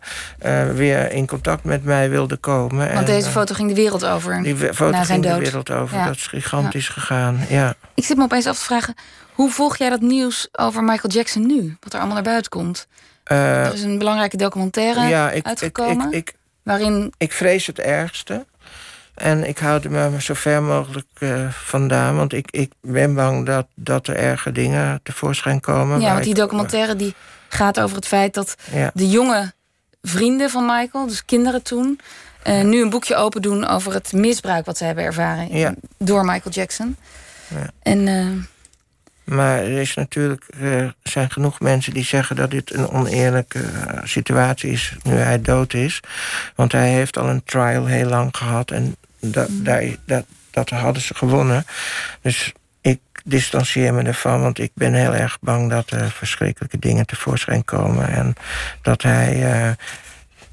uh, weer in contact met mij wilde komen. Want en, deze foto ging de wereld over. Die foto na ging dood. de wereld over. Ja. Dat is gigantisch ja. gegaan. Ja. Ik zit me opeens af te vragen: hoe volg jij dat nieuws over Michael Jackson nu? Wat er allemaal naar buiten komt? Uh, er is een belangrijke documentaire ja, ik, uitgekomen. Ik, ik, waarin... ik vrees het ergste. En ik houd er me zo ver mogelijk uh, vandaan. Want ik, ik ben bang dat, dat er erge dingen tevoorschijn komen. Ja, want die documentaire die gaat over het feit dat ja. de jonge vrienden van Michael, dus kinderen toen, uh, nu een boekje open doen over het misbruik wat ze hebben ervaren ja. door Michael Jackson. Ja. En, uh, maar er is natuurlijk, uh, zijn genoeg mensen die zeggen dat dit een oneerlijke situatie is nu hij dood is. Want hij heeft al een trial heel lang gehad en dat, mm. daar, dat, dat hadden ze gewonnen. Dus distancieer me ervan, want ik ben heel erg bang dat er verschrikkelijke dingen tevoorschijn komen. En dat hij. Uh,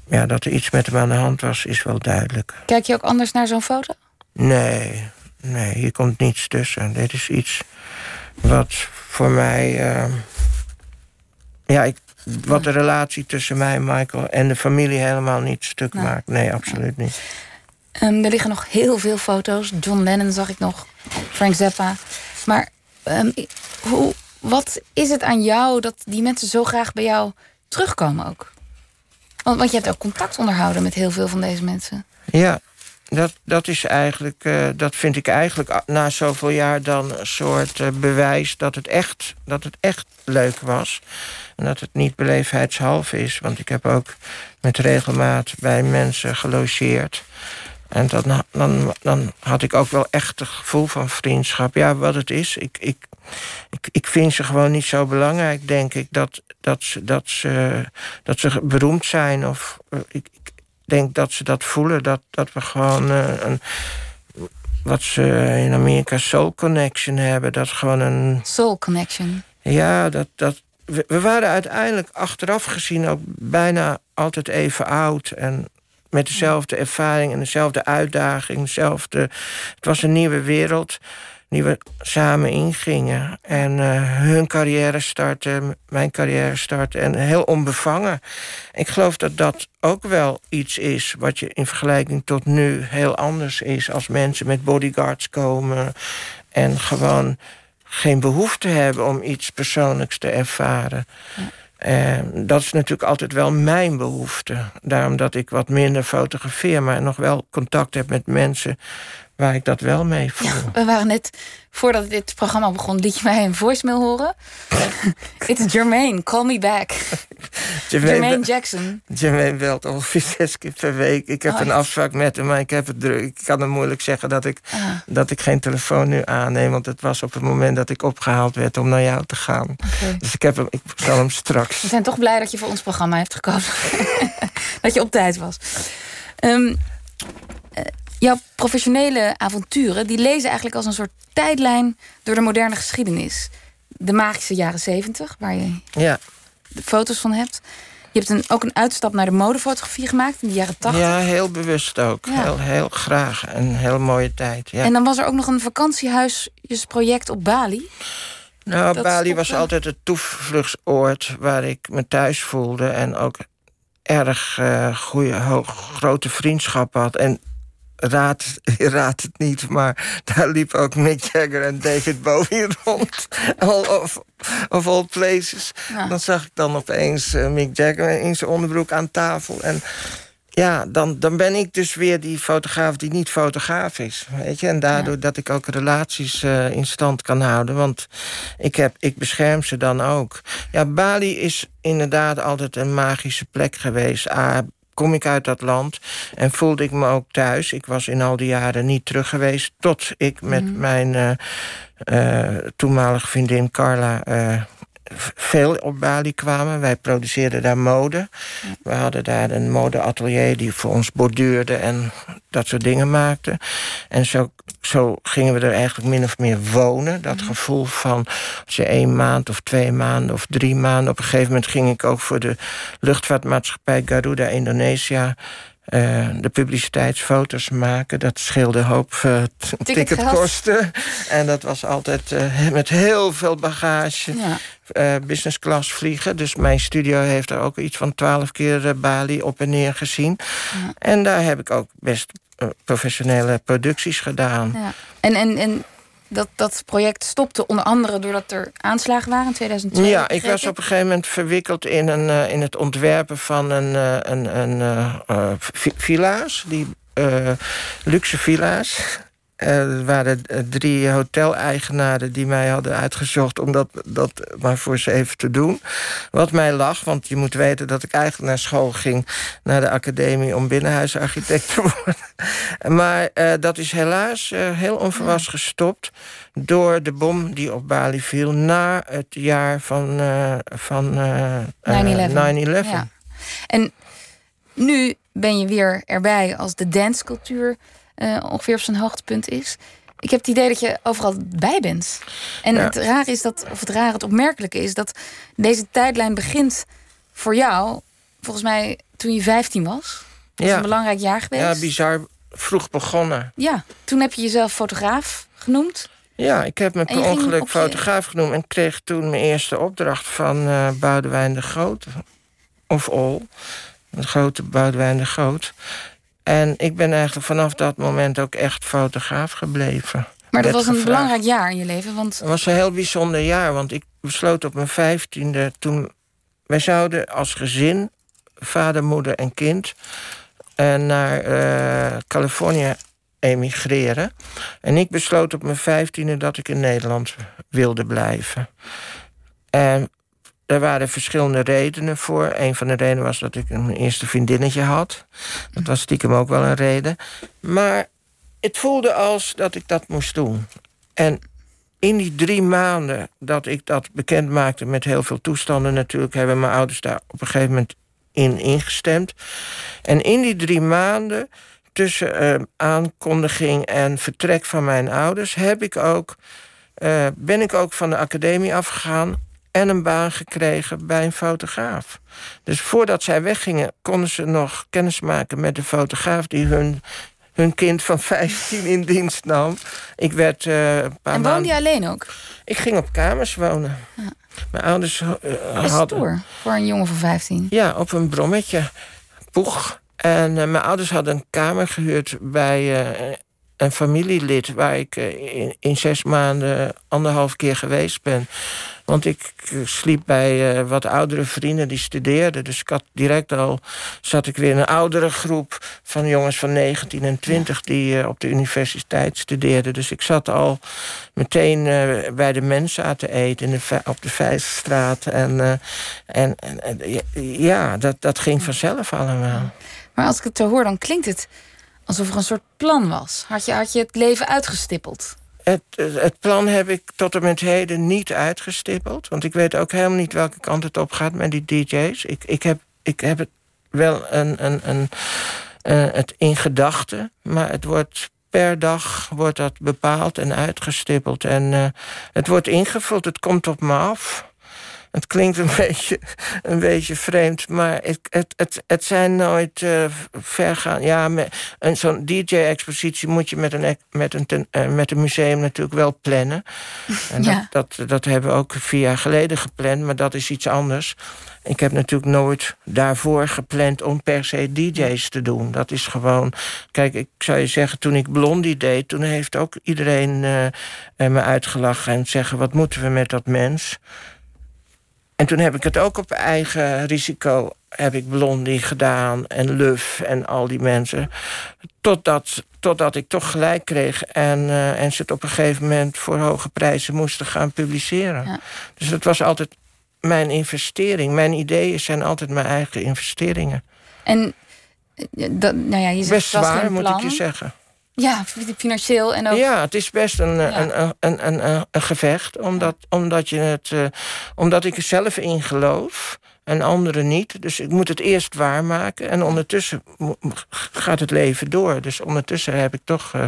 ja, dat er iets met hem aan de hand was, is wel duidelijk. Kijk je ook anders naar zo'n foto? Nee, nee, hier komt niets tussen. Dit is iets wat voor mij. Uh, ja, ik, wat de relatie tussen mij en Michael en de familie helemaal niet stuk maakt. Nee, absoluut niet. Um, er liggen nog heel veel foto's. John Lennon zag ik nog, Frank Zappa. Maar um, hoe, wat is het aan jou dat die mensen zo graag bij jou terugkomen ook? Want, want je hebt ook contact onderhouden met heel veel van deze mensen. Ja, dat, dat is eigenlijk, uh, dat vind ik eigenlijk na zoveel jaar dan een soort uh, bewijs dat het, echt, dat het echt leuk was. En dat het niet beleefdheidshalve is. Want ik heb ook met regelmaat bij mensen gelogeerd. En dan, dan, dan had ik ook wel echt het gevoel van vriendschap. Ja, wat het is. Ik, ik, ik, ik vind ze gewoon niet zo belangrijk, denk ik, dat, dat, ze, dat, ze, dat ze beroemd zijn. Of uh, ik, ik, denk dat ze dat voelen. Dat, dat we gewoon uh, een. Wat ze in Amerika Soul Connection hebben. Dat gewoon een. Soul Connection. Ja, dat. dat we, we waren uiteindelijk achteraf gezien ook bijna altijd even oud. En met dezelfde ervaring en dezelfde uitdaging. Dezelfde, het was een nieuwe wereld die we samen ingingen. En uh, hun carrière starten, mijn carrière starten. En heel onbevangen. Ik geloof dat dat ook wel iets is... wat je in vergelijking tot nu heel anders is... als mensen met bodyguards komen... en gewoon geen behoefte hebben om iets persoonlijks te ervaren. Ja. En dat is natuurlijk altijd wel mijn behoefte. Daarom dat ik wat minder fotografeer, maar nog wel contact heb met mensen waar ik dat wel mee voel. we waren net, voordat dit programma begon, liet je mij een voicemail horen. It is Jermaine, call me back. Jermaine, Jackson. Jermaine belt ongeveer zes keer per week. Ik heb oh, een afspraak met hem, maar ik heb het druk. Ik kan hem moeilijk zeggen dat ik, ah. dat ik geen telefoon nu aanneem. Want het was op het moment dat ik opgehaald werd om naar jou te gaan. Dus ik, heb hem, ik zal hem straks. We zijn toch blij dat je voor ons programma heeft gekozen. dat je op tijd was. Um, jouw professionele avonturen... die lezen eigenlijk als een soort tijdlijn door de moderne geschiedenis. De magische jaren zeventig, waar je ja. de foto's van hebt. Je hebt een, ook een uitstap naar de modefotografie gemaakt in de jaren tachtig. Ja, heel bewust ook. Heel, heel graag. Een heel mooie tijd. Ja. En dan was er ook nog een vakantiehuisproject op Bali. Nou, Bali was altijd het toevluchtsoord waar ik me thuis voelde. En ook erg uh, goede, grote vriendschap had. En raad, het niet, maar daar liep ook Mick Jagger en David Bowie rond. of, of all places. Dan zag ik dan opeens uh, Mick Jagger in zijn onderbroek aan tafel. En ja, dan, dan ben ik dus weer die fotograaf die niet fotograaf is. Weet je? En daardoor dat ik ook relaties uh, in stand kan houden. Want ik, heb, ik bescherm ze dan ook. Ja, Bali is inderdaad altijd een magische plek geweest. Kom ik uit dat land en voelde ik me ook thuis. Ik was in al die jaren niet terug geweest... tot ik met mhm. mijn uh, uh, toenmalige vriendin Carla... Uh, veel op Bali kwamen. Wij produceerden daar mode. We hadden daar een modeatelier die voor ons borduurde en dat soort dingen maakte. En zo, zo gingen we er eigenlijk min of meer wonen. Dat mhm. gevoel van als je één maand of twee maanden of drie maanden... op een gegeven moment ging ik ook voor de luchtvaartmaatschappij Garuda Indonesië uh, de publiciteitsfoto's maken. Dat scheelde een hoop uh, ticketkosten. En dat was altijd uh, met heel veel bagage. Ja. business class vliegen. Dus mijn studio heeft er ook iets van twaalf keer Bali op en neer gezien. Ja. En daar heb ik ook best professionele producties gedaan. Ja. En, en, en dat, dat project stopte onder andere doordat er aanslagen waren in 2002. Ja, ik was op een gegeven moment verwikkeld in, een, uh, in het ontwerpen van een, uh, een, uh, villa's. Die luxe villa's. Eh, er waren eh, drie hoteleigenaren die mij hadden uitgezocht... om dat, dat maar voor ze even te doen. Wat mij lag, want je moet weten dat ik eigenlijk naar school ging... naar de academie om binnenhuisarchitect te worden. maar uh, dat is helaas uh, heel onverwachts gestopt... door de bom die op Bali viel na het jaar van, van 9-11. Ja. En nu ben je weer erbij als de dancecultuur uh, ongeveer op zijn hoogtepunt is. Ik heb het idee dat je overal bij bent. En het raar is dat, of het raar, het opmerkelijke is dat deze tijdlijn begint voor jou, volgens mij toen je 15 was. Dat is een belangrijk jaar geweest. Ja, bizar vroeg begonnen. Ja, toen heb je jezelf fotograaf genoemd. Ja, ik heb me per ongeluk fotograaf genoemd en kreeg toen mijn eerste opdracht van uh, Boudewijn de Groot. Of All. De grote Boudewijn de Groot. En ik ben eigenlijk vanaf dat moment ook echt fotograaf gebleven. Maar dat was een belangrijk jaar in je leven, want... Het was een heel bijzonder jaar, want ik besloot op mijn vijftiende... toen wij zouden als gezin, vader, moeder en kind... Uh, naar uh, Californië emigreren. En ik besloot op mijn vijftiende dat ik in Nederland wilde blijven. En er waren verschillende redenen voor. Een van de redenen was dat ik een eerste vriendinnetje had. Dat was stiekem ook wel een reden. Maar het voelde als dat ik dat moest doen. En in die drie maanden dat ik dat bekend maakte... met heel veel toestanden natuurlijk... hebben mijn ouders daar op een gegeven moment in ingestemd. En in die drie maanden tussen uh, aankondiging en vertrek van mijn ouders... Heb ik ook, uh, ben ik ook van de academie afgegaan en een baan gekregen bij een fotograaf. Dus voordat zij weggingen, konden ze nog kennis maken met de fotograaf die hun, hun kind van 15 in dienst nam. Ik werd uh, een paar En woonde je alleen ook? Ik ging op kamers wonen. Ja. Mijn ouders uh, hadden. Stoer, voor een jongen van 15. Ja, op een brommetje. Poeg. En uh, mijn ouders hadden een kamer gehuurd bij een familielid waar ik in, in, zes maanden anderhalf keer geweest ben. Want ik sliep bij uh, wat oudere vrienden die studeerden. Dus ik had direct al zat ik weer in een oudere groep van jongens van 19 en 20 die uh, op de universiteit studeerden. Dus ik zat al meteen uh, bij de mensen aan te eten in de, op de Vijfstraat. En, en, en, ja, dat, dat ging vanzelf allemaal. Maar als ik het zo hoor, dan klinkt het alsof er een soort plan was. Had je, had je het leven uitgestippeld? Het, het, plan heb ik tot en met heden niet uitgestippeld. Want ik weet ook helemaal niet welke kant het op gaat met die DJ's. Ik, ik, heb, ik heb het wel een, een, een, uh, het in gedachten. Maar het wordt per dag wordt dat bepaald en uitgestippeld. En uh, het wordt ingevuld, het komt op me af. Het klinkt een beetje, een beetje vreemd, maar het, het, het, het zijn nooit uh, vergaan. Ja, zo'n DJ-expositie moet je met een, met, een uh, met een museum natuurlijk wel plannen. En ja. dat, dat, dat hebben we ook vier jaar geleden gepland, maar dat is iets anders. Ik heb natuurlijk nooit daarvoor gepland om per se DJ's te doen. Dat is gewoon. Kijk, ik zou je zeggen, toen ik Blondie deed, toen heeft ook iedereen uh, me uitgelachen en zeggen: wat moeten we met dat mens? En toen heb ik het ook op eigen risico heb ik Blondie gedaan en Luf en al die mensen. Totdat, totdat ik toch gelijk kreeg en, uh, en ze het op een gegeven moment voor hoge prijzen moesten gaan publiceren. Ja. Dus dat was altijd mijn investering. Mijn ideeën zijn altijd mijn eigen investeringen. En eh, dat, nou ja, je zegt, Best zwaar, moet ik je zeggen. Ja, financieel en ook... Ja, het is best een, een, een, een, een, gevecht. Omdat, omdat, je het, uh, omdat ik er zelf in geloof en anderen niet. Dus ik moet het eerst waarmaken. En ondertussen gaat het leven door. Dus ondertussen heb ik toch... Uh...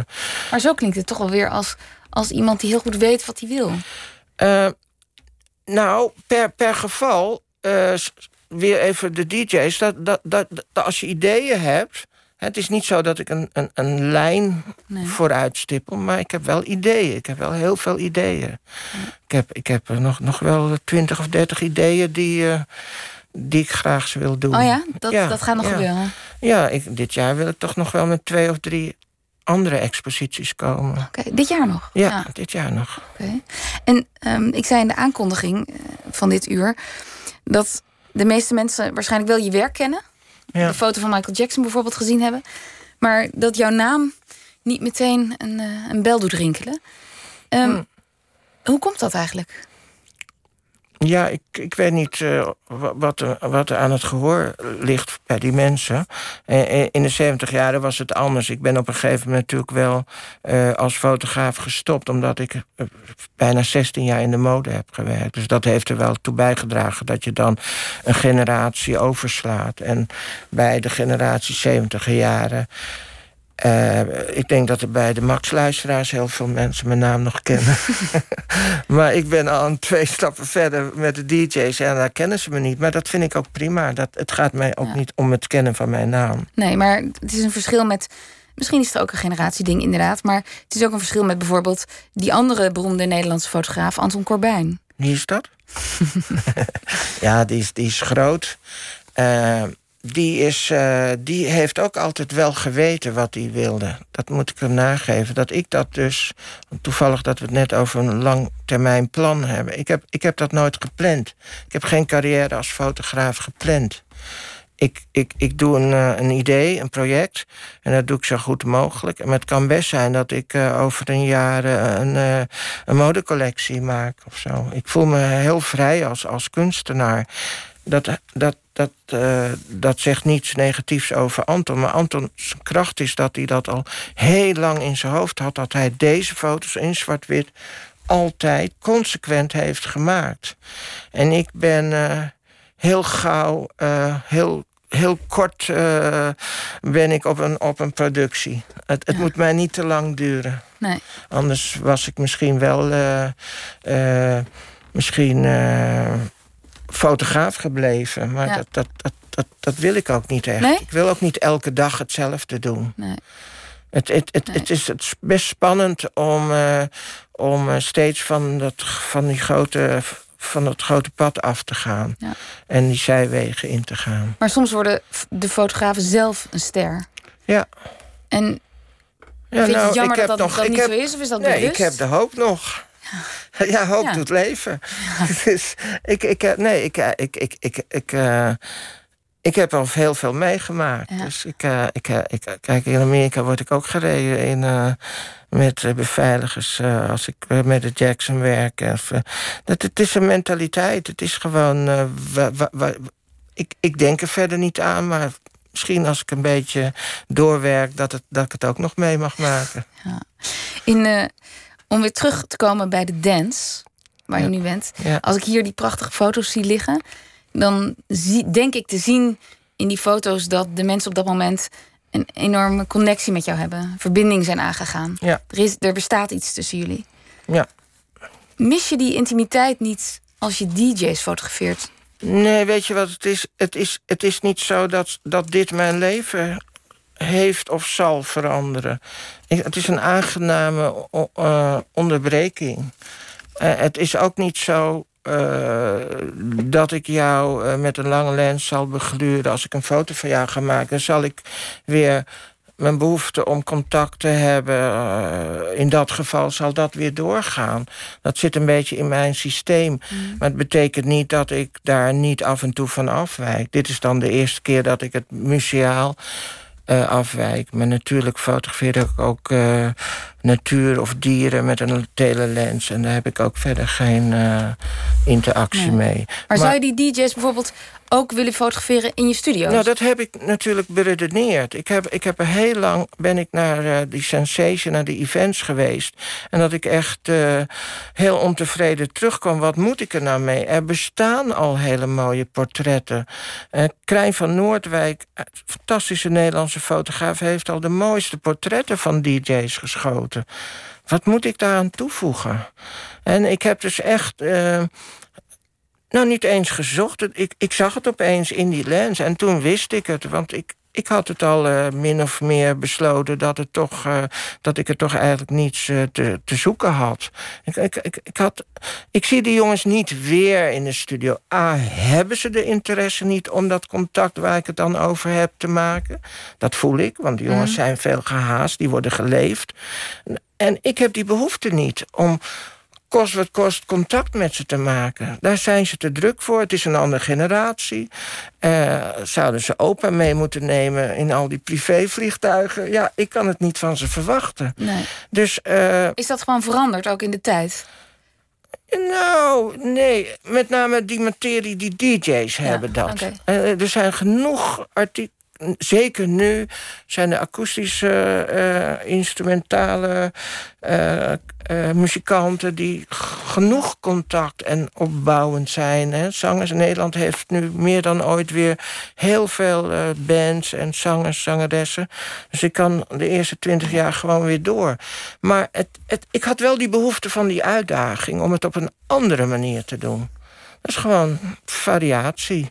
Maar zo klinkt het toch wel weer als, als iemand die heel goed weet wat hij wil. Uh, nou, per, per geval... weer even de DJ's. Dat, dat, dat, dat, als je ideeën hebt het is niet zo dat ik een, een, een lijn nee. vooruit stippel, maar ik heb wel ideeën. Ik heb wel heel veel ideeën. Ik heb, ik heb nog, nog wel twintig of dertig ideeën die, uh, die ik graag wil doen. Oh ja, dat, dat gaat nog ja. gebeuren? Ja, ik, dit jaar wil ik toch nog wel met twee of drie andere exposities komen. Oké, dit jaar nog? Ja, ja. dit jaar nog. Oké. En um, ik zei in de aankondiging van dit uur... dat de meeste mensen waarschijnlijk wel je werk kennen ja. de foto van Michael Jackson bijvoorbeeld gezien hebben. Maar dat jouw naam niet meteen een, uh, een bel doet rinkelen. Um, Hoe komt dat eigenlijk? Ja, ik, ik weet niet uh, wat, er, wat aan het gehoor ligt bij die mensen. Uh, in de 70 jaren was het anders. Ik ben op een gegeven moment natuurlijk wel als fotograaf gestopt... omdat ik bijna 16 jaar in de mode heb gewerkt. Dus dat heeft er wel toe bijgedragen dat je dan een generatie overslaat. En bij de generatie 70 jaren uh, ik denk dat er bij de Max-luisteraars heel veel mensen mijn naam nog kennen. maar ik ben al een twee stappen verder met de DJ's en daar kennen ze me niet. Maar dat vind ik ook prima. Dat, het gaat mij ook niet om het kennen van mijn naam. Nee, maar het is een verschil met. Misschien is het ook een generatieding, inderdaad. Maar het is ook een verschil met bijvoorbeeld die andere beroemde Nederlandse fotograaf, Anton Corbijn. Wie is dat? ja, die is, die is groot. Uh, die, is, uh, die heeft ook altijd wel geweten wat hij wilde. Dat moet ik hem nageven. Dat ik dat dus, toevallig dat we het net over een lang plan hebben. Ik heb, ik heb dat nooit gepland. Ik heb geen carrière als fotograaf gepland. Ik, ik, ik doe een, uh, een idee, een project. En dat doe ik zo goed mogelijk. En het kan best zijn dat ik uh, over een jaar een, een modecollectie maak of zo. Ik voel me heel vrij als, als kunstenaar. Dat, dat, dat, uh, dat zegt niets negatiefs over Anton. Maar Antons kracht is dat hij dat al heel lang in zijn hoofd had. Dat hij deze foto's in zwart-wit altijd consequent heeft gemaakt. En ik ben uh, heel gauw, uh, heel heel kort uh, ben ik op een, op een productie. Het, het ja. moet mij niet te lang duren. Nee. Anders was ik misschien wel... Uh, uh, misschien fotograaf gebleven. Maar dat, dat, dat, dat, dat wil ik ook niet echt. Nee? Ik wil ook niet elke dag hetzelfde doen. Nee. Het, het, het, nee. het, is, het best spannend om, uh, om uh, steeds van, dat, van, die grote, van dat grote pad af te gaan. Ja. En die zijwegen in te gaan. Maar soms worden de fotografen zelf een ster. Ja. En ja, vind je nou, het jammer ik dat dat, nog, dat niet heb, zo is? Of is dat nee, bewust? ik heb de hoop nog. Ja, hoop Ja. doet leven. dus ik, ik, nee, ik, ik, ik, ik, ik, ik heb al heel veel meegemaakt. Dus ik, ik, ik, kijk, in Amerika word ik ook gereden in, met beveiligers als ik met de Jackson werk. Of, dat, het is een mentaliteit. Het is gewoon. ik, ik denk er verder niet aan, maar misschien als ik een beetje doorwerk, dat, het, dat ik het ook nog mee mag maken. Ja. In, uh, om weer terug te komen bij de dance, waar je nu bent. Als ik hier die prachtige foto's zie liggen, dan zie, denk ik te zien in die foto's dat de mensen op dat moment een enorme connectie met jou hebben, verbinding zijn aangegaan. Ja. Er, is, er bestaat iets tussen jullie. Ja. Mis je die intimiteit niet als je DJ's fotografeert? Nee, weet je wat het is? Het is, het is niet zo dat, dat dit mijn leven heeft of zal veranderen. Het is een aangename uh, onderbreking. Uh, het is ook niet zo uh, dat ik jou met een lange lens zal begluren. Als ik een foto van jou ga maken, dan zal ik weer mijn behoefte om contact te hebben, uh, in dat geval zal dat weer doorgaan. Dat zit een beetje in mijn systeem. Mm. Maar het betekent niet dat ik daar niet af en toe van afwijk. Dit is dan de eerste keer dat ik het museaal uh, afwijk. Maar natuurlijk fotografeer ik ook uh, natuur of dieren met een telelens. En daar heb ik ook verder geen interactie mee. Maar, maar, zou je die DJ's bijvoorbeeld ook willen fotograferen in je studio? Nou, dat heb ik natuurlijk beredeneerd. Ik heb, ik heb heel lang ben ik naar uh, die Sensation, naar die events geweest. En dat ik echt uh, heel ontevreden terugkwam. Wat moet ik er nou mee? Er bestaan al hele mooie portretten. Uh, Krijn van Noordwijk, fantastische Nederlandse fotograaf... heeft al de mooiste portretten van DJ's geschoten. Wat moet ik daaraan toevoegen? En ik heb dus echt nou, niet eens gezocht. Ik, ik zag het opeens in die lens en toen wist ik het. Want ik, ik had het al uh, min of meer besloten dat, het toch, uh, dat ik er toch eigenlijk niets uh, te, te zoeken had. Ik, ik, ik, ik, had. ik zie die jongens niet weer in de studio. A, hebben ze de interesse niet om dat contact waar ik het dan over heb te maken? Dat voel ik, want die jongens mhm. zijn veel gehaast, die worden geleefd. En ik heb die behoefte niet om kost wat kost contact met ze te maken. Daar zijn ze te druk voor. Het is een andere generatie. Uh, zouden ze opa mee moeten nemen in al die privévliegtuigen? Ja, ik kan het niet van ze verwachten. Nee. Dus, uh, is dat gewoon veranderd, ook in de tijd? Nou, nee. Met name die materie, die DJ's hebben dat. Okay. Uh, er zijn genoeg artikelen zeker nu zijn de akoestische, uh, instrumentale uh, uh, muzikanten die genoeg contact en opbouwend zijn. Hè. Zangers in Nederland heeft nu meer dan ooit weer heel veel bands en zangers, zangeressen. Dus ik kan de eerste twintig jaar gewoon weer door. Maar het, het, ik had wel die behoefte van die uitdaging om het op een andere manier te doen. Dat is gewoon variatie.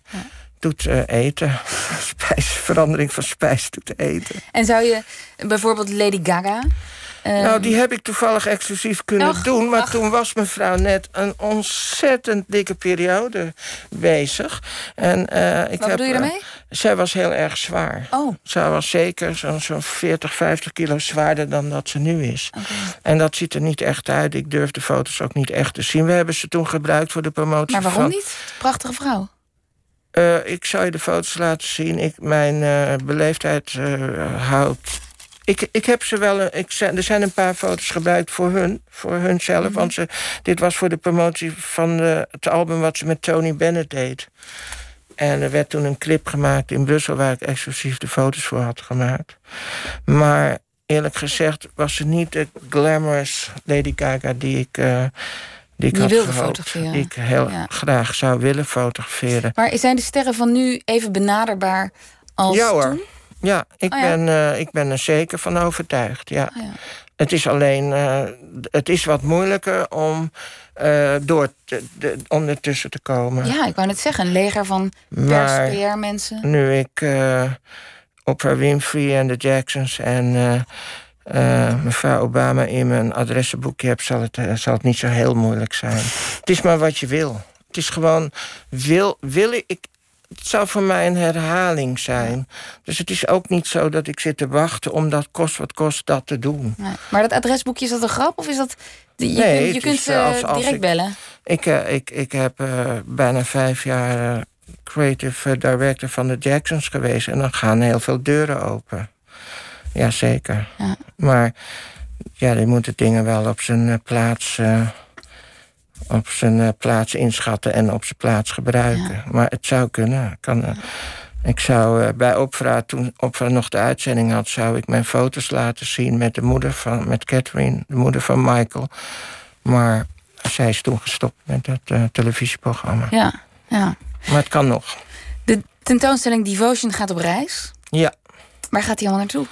Doet uh, eten. Spijs, verandering van spijs doet eten. En zou je bijvoorbeeld Lady Gaga... Uh... Nou, die heb ik toevallig exclusief kunnen doen. Maar toen was mevrouw net een ontzettend dikke periode bezig. En, uh, ik Wat heb, bedoel je daarmee? zij was heel erg zwaar. Oh. Zij was zeker zo'n zo 40, 50 kilo zwaarder dan dat ze nu is. Okay. En dat ziet er niet echt uit. Ik durf de foto's ook niet echt te zien. We hebben ze toen gebruikt voor de promotie. Maar waarom niet? Prachtige vrouw. Uh, ik zal je de foto's laten zien. Ik, mijn uh, beleefdheid uh, houdt. Ik, ik heb ze wel. Ik, er zijn een paar foto's gebruikt voor hun, voor hunzelf. Mm -hmm. Want ze, dit was voor de promotie van de, het album wat ze met Tony Bennett deed. En er werd toen een clip gemaakt in Brussel waar ik exclusief de foto's voor had gemaakt. Maar eerlijk gezegd was ze niet de glamorous Lady Gaga die ik die ik, wilde fotograferen. Die ik heel graag zou willen fotograferen. Maar zijn de sterren van nu even benaderbaar als ja, hoor. toen? Ja, ik, oh, Ben, uh, ik ben er zeker van overtuigd. Ja. Oh, het is alleen uh, het is wat moeilijker om uh, door te, de, om ertussen te komen. Ja, ik wou net zeggen, een leger van pers, PR-mensen. Nu ik Oprah Winfrey en de Jacksons en uh, mevrouw Obama in mijn adressenboekje heb, zal het, uh, zal het niet zo heel moeilijk zijn. Het is maar wat je wil. Het is gewoon, wil, wil ik. Het zou voor mij een herhaling zijn. Dus het is ook niet zo dat ik zit te wachten om dat kost wat kost dat te doen. Nee. Maar dat adresboekje, is dat een grap? Of is dat. Je, nee, je kunt ze direct bellen. Ik, ik, ik heb bijna vijf jaar creative director van de Jacksons geweest. En dan gaan heel veel deuren open. Jazeker. Ja. Maar ja, die moeten dingen wel op zijn plaats op zijn plaats inschatten en op zijn plaats gebruiken. Maar het zou kunnen. Kan, ik zou uh, bij Opera, toen Opera nog de uitzending had, zou ik mijn foto's laten zien met de moeder van, met Catherine, de moeder van Michael. Maar zij is toen gestopt met uh, televisieprogramma. Ja, ja. Maar het kan nog. De tentoonstelling Devotion gaat op reis. Ja. Waar gaat hij allemaal naartoe?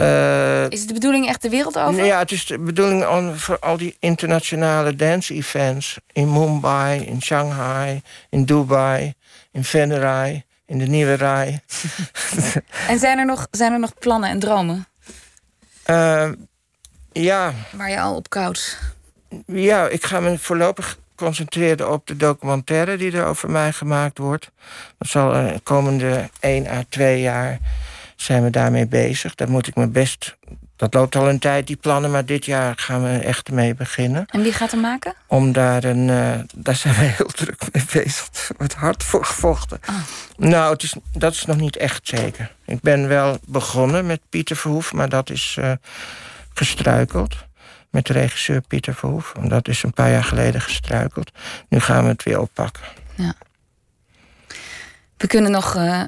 Uh, is het de bedoeling echt de wereld over? Ja, het is de bedoeling om, voor al die internationale dance-events... in Mumbai, in Shanghai, in Dubai, in Venray in de nieuwe rij. en zijn er nog, zijn er nog plannen en dromen? Uh, ja. Waar je al op koud? Ja, ik ga me voorlopig concentreren op de documentaire die er over mij gemaakt wordt. Dat zal de eh, komende 1 à 2 jaar zijn we daarmee bezig. Daar moet ik me best dat loopt al een tijd, die plannen, maar dit jaar gaan we echt mee beginnen. En wie gaat er maken? Om daar een. Uh, daar zijn we heel druk mee bezig. Wordt hard voor gevochten. Oh. Nou, het is, dat is nog niet echt zeker. Ik ben wel begonnen met Pieter Verhoef, maar dat is uh, gestruikeld. Met de regisseur Pieter Verhoef. Dat is een paar jaar geleden gestruikeld. Nu gaan we het weer oppakken. Ja. We kunnen nog. Uh,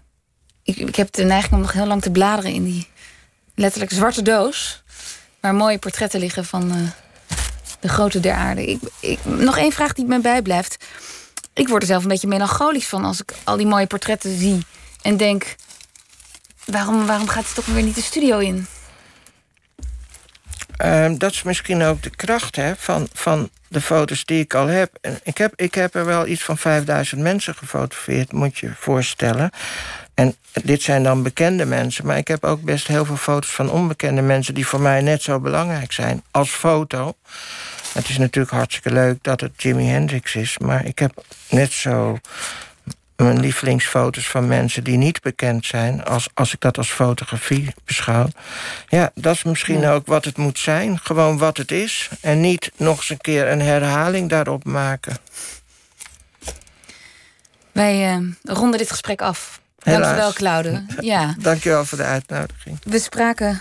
ik, heb de neiging om nog heel lang te bladeren in die letterlijk zwarte doos. Waar mooie portretten liggen van uh, de grote der aarde. Ik, nog één vraag die me bijblijft. Ik word er zelf een beetje melancholisch van als ik al die mooie portretten zie. En denk, waarom, waarom gaat hij toch weer niet de studio in? Uh, dat is misschien ook de kracht hè, van, van de foto's die ik al heb. Ik heb. Ik heb er wel iets van 5000 mensen gefotografeerd, moet je je voorstellen. En dit zijn dan bekende mensen, maar ik heb ook best heel veel foto's van onbekende mensen die voor mij net zo belangrijk zijn als foto. Het is natuurlijk hartstikke leuk dat het Jimi Hendrix is, maar ik heb net zo mijn lievelingsfoto's van mensen die niet bekend zijn, als, als ik dat als fotografie beschouw. Ja, dat is misschien ook wat het moet zijn. Gewoon wat het is. En niet nog eens een keer een herhaling daarop maken. Wij uh, ronden dit gesprek af. Dankjewel, Claude. Ja. Dankjewel voor de uitnodiging. We spraken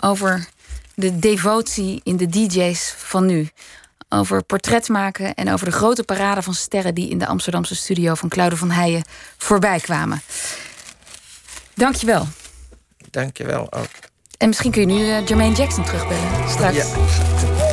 over de devotie in de DJ's van nu. Over portret maken en over de grote parade van sterren die in de Amsterdamse studio van Claude van Heijen voorbij kwamen. Dankjewel. Dankjewel ook. En misschien kun je nu uh, Jermaine Jackson terugbellen straks. Ja.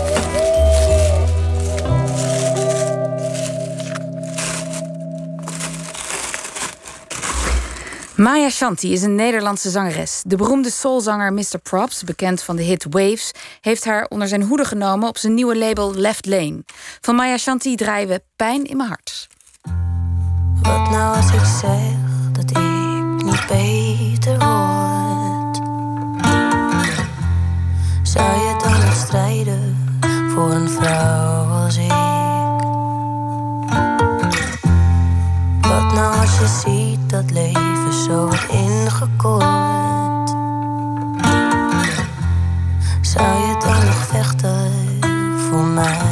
Maya Shanti is een Nederlandse zangeres. De beroemde soulzanger Mr. Props, bekend van de hit Waves, heeft haar onder zijn hoede genomen op zijn nieuwe label Left Lane. Van Maya Shanti draaien we Pijn in mijn hart. Wat nou als ik zeg dat ik niet beter word? Zou je dan nog strijden voor een vrouw als ik? Wat nou als je ziet dat leven zo ingekort. Zou je dan nog vechten voor mij?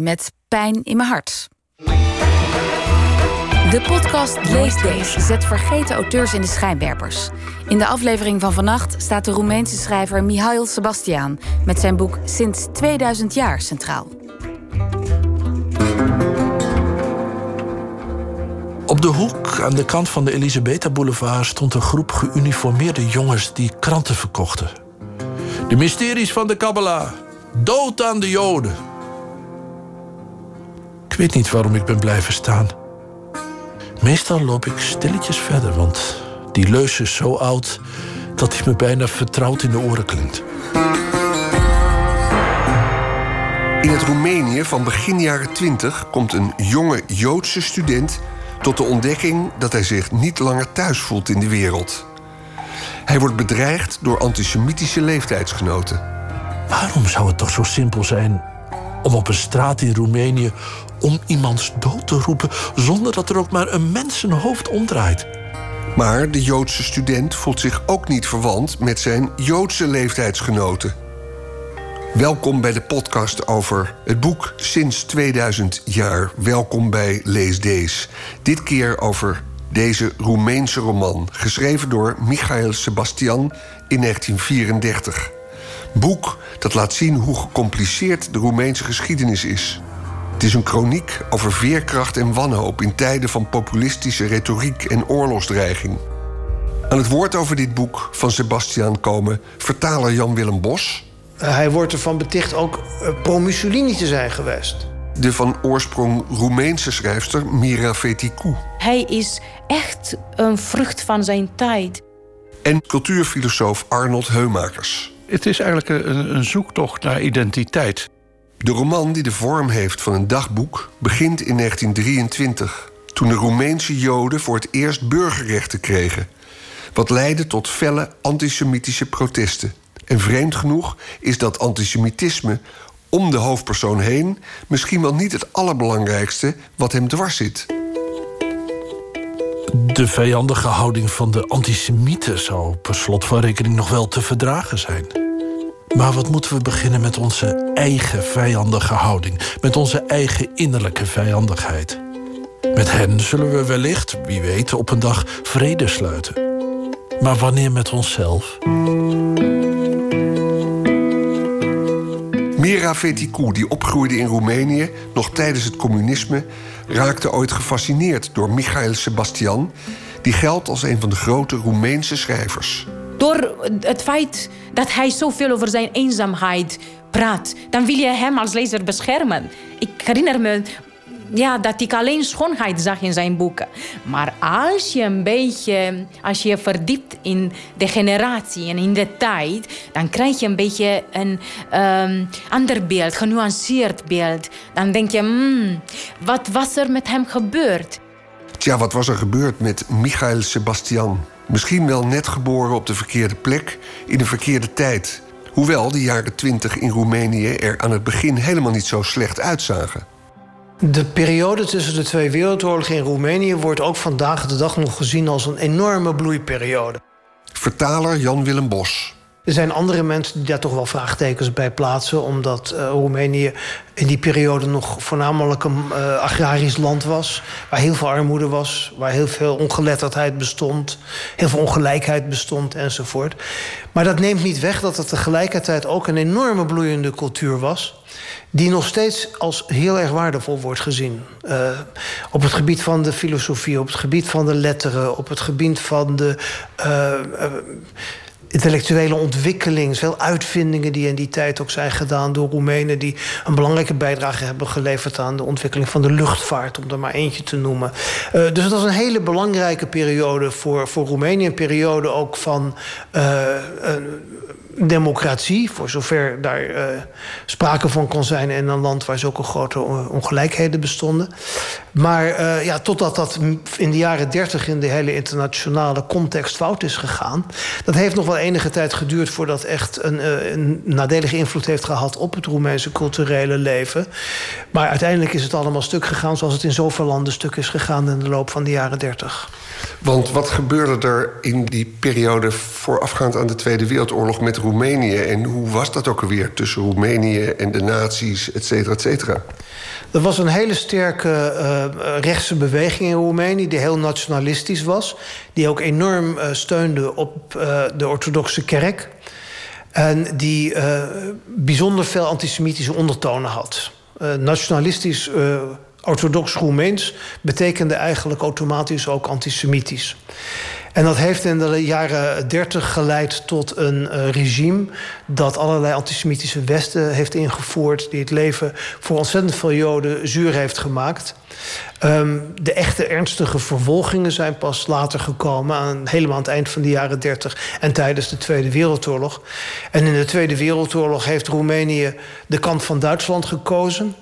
Met Pijn in mijn hart. De podcast Lees Deze zet vergeten auteurs in de schijnwerpers. In de aflevering van vannacht staat de Roemeense schrijver Mihail Sebastian met zijn boek Sinds 2000 jaar centraal. Op de hoek aan de kant van de Elisabetta Boulevard stond een groep geuniformeerde jongens die kranten verkochten. De mysteries van de Kabbalah, Dood aan de Joden. Ik weet niet waarom ik ben blijven staan. Meestal loop ik stilletjes verder, want die leus is zo oud dat hij me bijna vertrouwd in de oren klinkt. In het Roemenië van begin jaren 20 komt een jonge Joodse student tot de ontdekking dat hij zich niet langer thuis voelt in de wereld. Hij wordt bedreigd door antisemitische leeftijdsgenoten. Waarom zou het toch zo simpel zijn om op een straat in Roemenië om iemands dood te roepen zonder dat er ook maar een mensenhoofd omdraait? Maar de Joodse student voelt zich ook niet verwant met zijn Joodse leeftijdsgenoten. Welkom bij de podcast over het boek Sinds 2000 jaar. Welkom bij Lees Dees. Dit keer over deze Roemeense roman, geschreven door Michael Sebastian in 1934 boek dat laat zien hoe gecompliceerd de Roemeense geschiedenis is. Het is een kroniek over veerkracht en wanhoop in tijden van populistische retoriek en oorlogsdreiging. Aan het woord over dit boek van Sebastian komen vertaler Jan-Willem Bos. Hij wordt ervan beticht ook eh, pro-Mussolini te zijn geweest. De van oorsprong Roemeense schrijfster Mira Feticou. Hij is echt een vrucht van zijn tijd. En cultuurfilosoof Arnold Heumakers. Het is eigenlijk een, een zoektocht naar identiteit. De roman die de vorm heeft van een dagboek begint in 1923, toen de Roemeense Joden voor het eerst burgerrechten kregen, wat leidde tot felle antisemitische protesten. En vreemd genoeg is dat antisemitisme om de hoofdpersoon heen misschien wel niet het allerbelangrijkste wat hem dwars zit. De vijandige houding van de antisemieten zou per slot van rekening nog wel te verdragen zijn. Maar wat moeten we beginnen met onze eigen vijandige houding, met onze eigen innerlijke vijandigheid? Met hen zullen we wellicht, wie weet, op een dag vrede sluiten. Maar wanneer met onszelf? Mira Feticou, die opgroeide in Roemenië nog tijdens het communisme, raakte ooit gefascineerd door Michael Sebastian, die geldt als een van de grote Roemeense schrijvers. Door het feit dat hij zoveel over zijn eenzaamheid praat, dan wil je hem als lezer beschermen. Ik herinner me ja, dat ik alleen schoonheid zag in zijn boeken. Maar als je een beetje, als je verdiept in de generatie en in de tijd, dan krijg je een beetje een um, ander beeld, genuanceerd beeld. Dan denk je, hmm, wat was er met hem gebeurd? Tja, wat was er gebeurd met Michael Sebastian? Misschien wel net geboren op de verkeerde plek, in de verkeerde tijd. Hoewel de jaren twintig in Roemenië er aan het begin helemaal niet zo slecht uitzagen. De periode tussen de twee wereldoorlogen in Roemenië wordt ook vandaag de dag nog gezien als een enorme bloeiperiode. Vertaler Jan-Willem Bos. Er zijn andere mensen die daar toch wel vraagtekens bij plaatsen, omdat uh, Roemenië in die periode nog voornamelijk een uh, agrarisch land was, waar heel veel armoede was, waar heel veel ongeletterdheid bestond, heel veel ongelijkheid bestond enzovoort. Maar dat neemt niet weg dat het tegelijkertijd ook een enorme bloeiende cultuur was die nog steeds als heel erg waardevol wordt gezien. Uh, op het gebied van de filosofie, op het gebied van de letteren, op het gebied van de. Uh, uh, intellectuele ontwikkeling, veel uitvindingen die in die tijd ook zijn gedaan door Roemenen, die een belangrijke bijdrage hebben geleverd aan de ontwikkeling van de luchtvaart, om er maar eentje te noemen. Dus dat was een hele belangrijke periode voor, voor Roemenië, een periode ook van. Democratie, voor zover daar uh, sprake van kon zijn in een land waar zulke grote ongelijkheden bestonden. Maar uh, ja, totdat dat in de jaren dertig in de hele internationale context fout is gegaan, dat heeft nog wel enige tijd geduurd voordat echt een, uh, een nadelige invloed heeft gehad op het Roemeense culturele leven. Maar uiteindelijk is het allemaal stuk gegaan zoals het in zoveel landen stuk is gegaan in de loop van de jaren dertig. Want wat gebeurde er in die periode voorafgaand aan de Tweede Wereldoorlog met Roemenië? En hoe was dat ook alweer tussen Roemenië en de nazi's, et cetera, et cetera? Er was een hele sterke uh, rechtse beweging in Roemenië... die heel nationalistisch was. Die ook enorm uh, steunde op uh, de orthodoxe kerk. En die bijzonder veel antisemitische ondertonen had. nationalistisch orthodox Roemeens betekende eigenlijk automatisch ook antisemitisch. En dat heeft in de jaren 30 geleid tot een uh, regime dat allerlei antisemitische westen heeft ingevoerd, die het leven voor ontzettend veel Joden zuur heeft gemaakt. Um, de echte ernstige vervolgingen zijn pas later gekomen, aan, helemaal aan het eind van de jaren 30 en tijdens de Tweede Wereldoorlog. En in de Tweede Wereldoorlog heeft Roemenië de kant van Duitsland gekozen.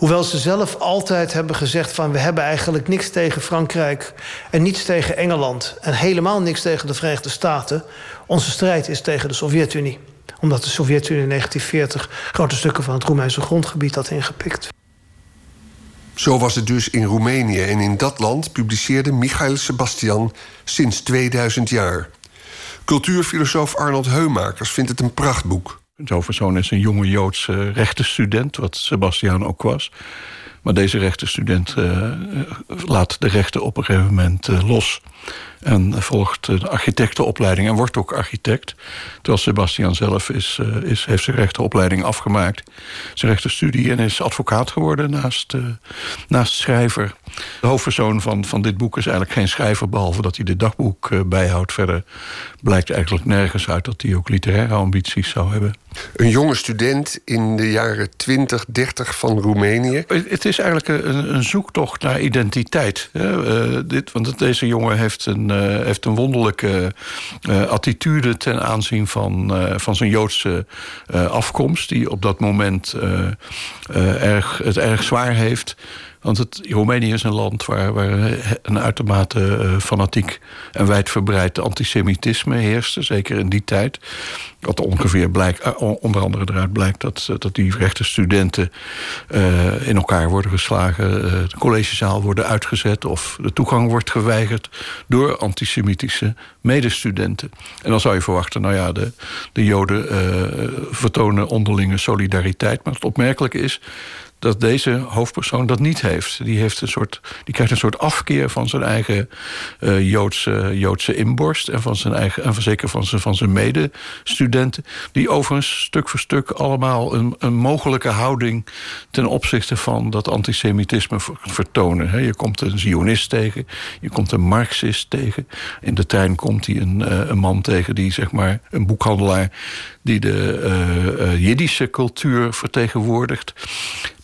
Hoewel ze zelf altijd hebben gezegd van we hebben eigenlijk niks tegen Frankrijk en niets tegen Engeland en helemaal niks tegen de Verenigde Staten. Onze strijd is tegen de Sovjet-Unie. Omdat de Sovjet-Unie in 1940 grote stukken van het Roemeense grondgebied had ingepikt. Zo was het dus in Roemenië en in dat land publiceerde Michael Sebastian sinds 2000 jaar. Cultuurfilosoof Arnold Heumakers vindt het een prachtboek. Zo'n persoon is een jonge Joodse rechtenstudent, wat Sebastian ook was. Maar deze rechtenstudent uh, laat de rechten op een gegeven moment uh, los. En volgt de architectenopleiding en wordt ook architect. Terwijl Sebastian zelf is, is, heeft zijn rechtenopleiding afgemaakt. Zijn rechtenstudie en is advocaat geworden naast, naast schrijver. De hoofdpersoon van, van dit boek is eigenlijk geen schrijver... behalve dat hij dit dagboek bijhoudt. Verder blijkt eigenlijk nergens uit dat hij ook literaire ambities zou hebben. Een jonge student in de jaren 20, 30 van Roemenië. Het is eigenlijk een, een zoektocht naar identiteit. Uh, dit, want deze jongen heeft een, uh, heeft een wonderlijke attitude ten aanzien van, van zijn Joodse afkomst, die op dat moment erg, het erg zwaar heeft. Want het, Roemenië is een land waar, waar een uitermate uh, fanatiek en wijdverbreid antisemitisme heerste, zeker in die tijd. Wat ongeveer blijkt, uh, onder andere eruit blijkt dat, dat die rechte studenten in elkaar worden geslagen, de collegezaal worden uitgezet of de toegang wordt geweigerd door antisemitische medestudenten. En dan zou je verwachten, nou ja, de, de Joden vertonen onderlinge solidariteit. Maar het opmerkelijke is dat deze hoofdpersoon dat niet heeft. Die, heeft een soort, die krijgt een soort afkeer van zijn eigen uh, Joodse, Joodse inborst... en, van zijn eigen, en zeker van zijn, van zijn medestudenten... die overigens stuk voor stuk allemaal een, een mogelijke houding... ten opzichte van dat antisemitisme vertonen. Je komt een Zionist tegen, je komt een Marxist tegen. In de trein komt hij een, eh, een man tegen die, zeg maar, een boekhandelaar die de uh, uh, Jiddische cultuur vertegenwoordigt.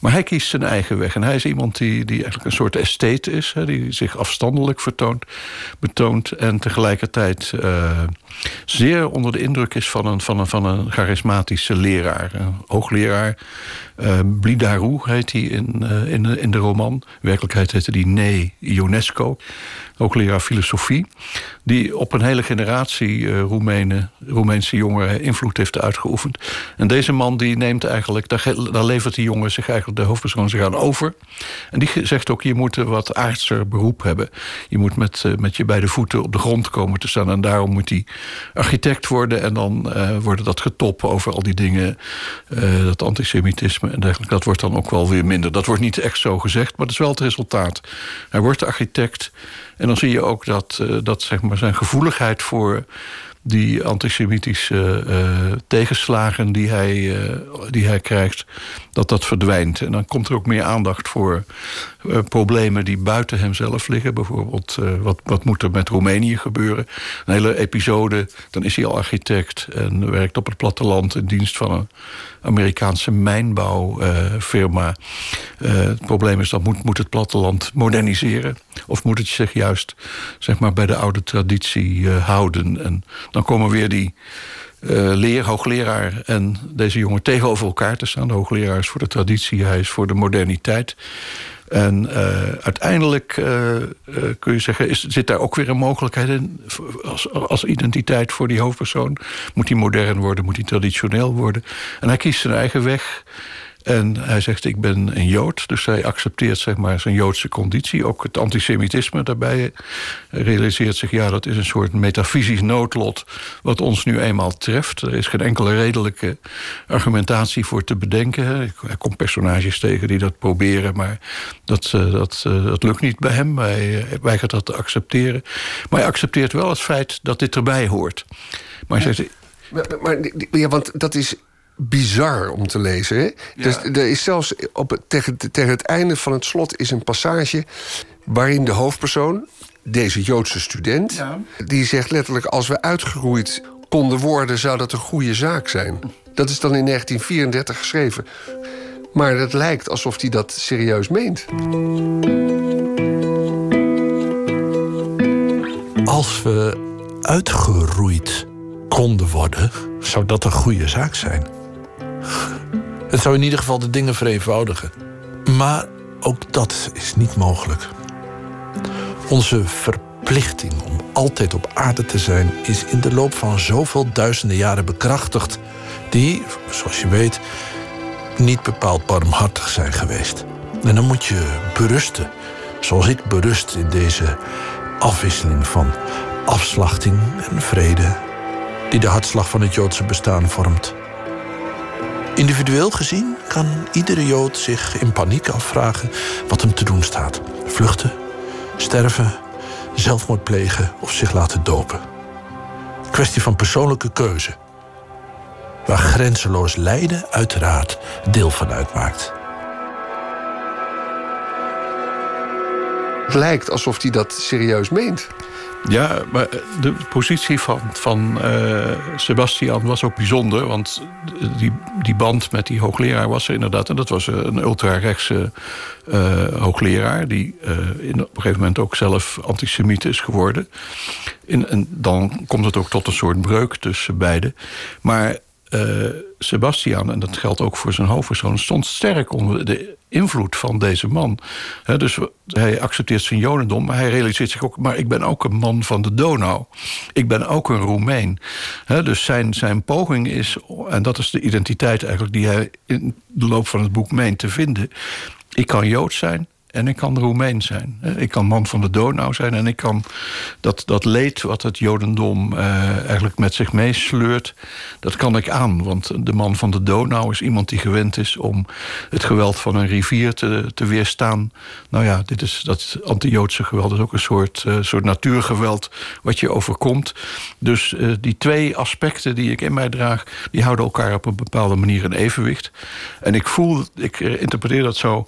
Maar hij kiest zijn eigen weg. En hij is iemand die, die eigenlijk een soort estate is, hè, die zich afstandelijk vertoont, betoont en tegelijkertijd uh, zeer onder de indruk is van een, van een, van een charismatische leraar. Een hoogleraar. Uh, Blidarou heet hij in, uh, in, in de roman. In werkelijkheid heette hij Nee Ionesco. Hoogleraar filosofie. Die op een hele generatie Roemenen, Roemeense jongeren invloed heeft uitgeoefend. En deze man die neemt eigenlijk, daar, daar levert die jongen zich eigenlijk, de hoofdpersoon zich aan over. En die zegt ook, je moet wat aardser beroep hebben. Je moet met, met je beide voeten op de grond komen te staan. En daarom moet hij architect worden en dan uh, worden dat getop over al die dingen. Uh, dat antisemitisme en dergelijke. Dat wordt dan ook wel weer minder. Dat wordt niet echt zo gezegd, maar dat is wel het resultaat. Hij wordt architect en dan zie je ook dat, uh, dat zeg maar, zijn gevoeligheid voor die antisemitische uh, tegenslagen die hij, uh, die hij krijgt, dat dat verdwijnt. En dan komt er ook meer aandacht voor problemen die buiten hemzelf liggen. Bijvoorbeeld, wat, wat moet er met Roemenië gebeuren? Een hele episode, dan is hij al architect en werkt op het platteland in dienst van een Amerikaanse mijnbouwfirma. het probleem is, dat moet, moet het platteland moderniseren. Of moet het zich juist zeg maar, bij de oude traditie houden? En dan komen weer die uh, leer, hoogleraar en deze jongen tegenover elkaar te staan. De hoogleraar is voor de traditie, hij is voor de moderniteit. En uh, uiteindelijk uh, kun je zeggen, is, zit daar ook weer een mogelijkheid in als, als identiteit voor die hoofdpersoon. Moet hij modern worden, moet hij traditioneel worden. En hij kiest zijn eigen weg. En hij zegt, ik ben een Jood. Dus hij accepteert zeg maar, zijn Joodse conditie. Ook het antisemitisme daarbij realiseert zich... ja, dat is een soort metafysisch noodlot wat ons nu eenmaal treft. Er is geen enkele redelijke argumentatie voor te bedenken. Er komt personages tegen die dat proberen... maar dat, eh, dat, eh, dat lukt niet bij hem. Hij weigert dat te accepteren. Maar hij accepteert wel het feit dat dit erbij hoort. Maar hij zegt... Maar, maar, ja, want dat is bizar om te lezen. Hè? Dus er is zelfs op tegen, tegen het einde van het slot is een passage waarin de hoofdpersoon, deze Joodse student, die zegt letterlijk: als we uitgeroeid konden worden, zou dat een goede zaak zijn. Dat is dan in 1934 geschreven. Maar het lijkt alsof hij dat serieus meent. Als we uitgeroeid konden worden, zou dat een goede zaak zijn. Het zou in ieder geval de dingen vereenvoudigen. Maar ook dat is niet mogelijk. Onze verplichting om altijd op aarde te zijn is in de loop van zoveel duizenden jaren bekrachtigd, die, zoals je weet, niet bepaald barmhartig zijn geweest. En dan moet je berusten, zoals ik berust in deze afwisseling van afslachting en vrede, die de hartslag van het Joodse bestaan vormt. Individueel gezien kan iedere Jood zich in paniek afvragen wat hem te doen staat: vluchten, sterven, zelfmoord plegen of zich laten dopen. Kwestie van persoonlijke keuze, waar grenzeloos lijden uiteraard deel van uitmaakt. Het lijkt alsof hij dat serieus meent. Ja, maar de positie van, van uh, Sebastian was ook bijzonder. Want die, die band met die hoogleraar was er inderdaad. En dat was een ultra-rechtse uh, hoogleraar... die in, op een gegeven moment ook zelf antisemiet is geworden. In, en dan komt het ook tot een soort breuk tussen beiden. Maar Sebastian, en dat geldt ook voor zijn hoofdpersoon, stond sterk onder de invloed van deze man. dus hij accepteert zijn jodendom, maar hij realiseert zich ook... maar ik ben ook een man van de Donau. Ik ben ook een Roemeen. dus zijn, zijn poging is, en dat is de identiteit eigenlijk... die hij in de loop van het boek meent te vinden... ik kan Joods zijn, en ik kan Roemeen zijn. Ik kan man van de Donau zijn. En ik kan dat, dat leed wat het Jodendom uh, eigenlijk met zich meesleurt... dat kan ik aan. Want de man van de Donau is iemand die gewend is... om het geweld van een rivier te, te weerstaan. Nou ja, dit is, dat anti-Joodse geweld is ook een soort, uh, soort natuurgeweld... wat je overkomt. Dus uh, die twee aspecten die ik in mij draag... die houden elkaar op een bepaalde manier in evenwicht. En ik voel, ik interpreteer dat zo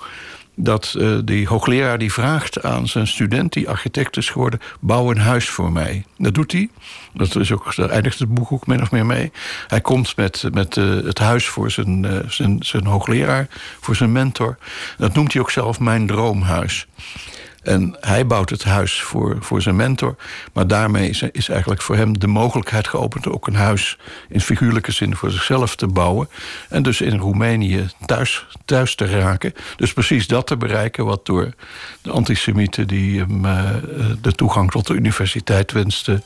dat uh, die hoogleraar die vraagt aan zijn student, die architect is geworden, bouw een huis voor mij. Dat doet hij. Dat is ook, daar eindigt het boek ook min of meer mee. Hij komt met, met uh, het huis voor zijn, uh, zijn, zijn hoogleraar, voor zijn mentor. Dat noemt hij ook zelf mijn droomhuis. En hij bouwt het huis voor, voor zijn mentor. Maar daarmee is, is eigenlijk voor hem de mogelijkheid geopend... ook een huis in figuurlijke zin voor zichzelf te bouwen. En dus in Roemenië thuis, thuis te raken. Dus precies dat te bereiken wat door de antisemieten... die hem uh, de toegang tot de universiteit wensten...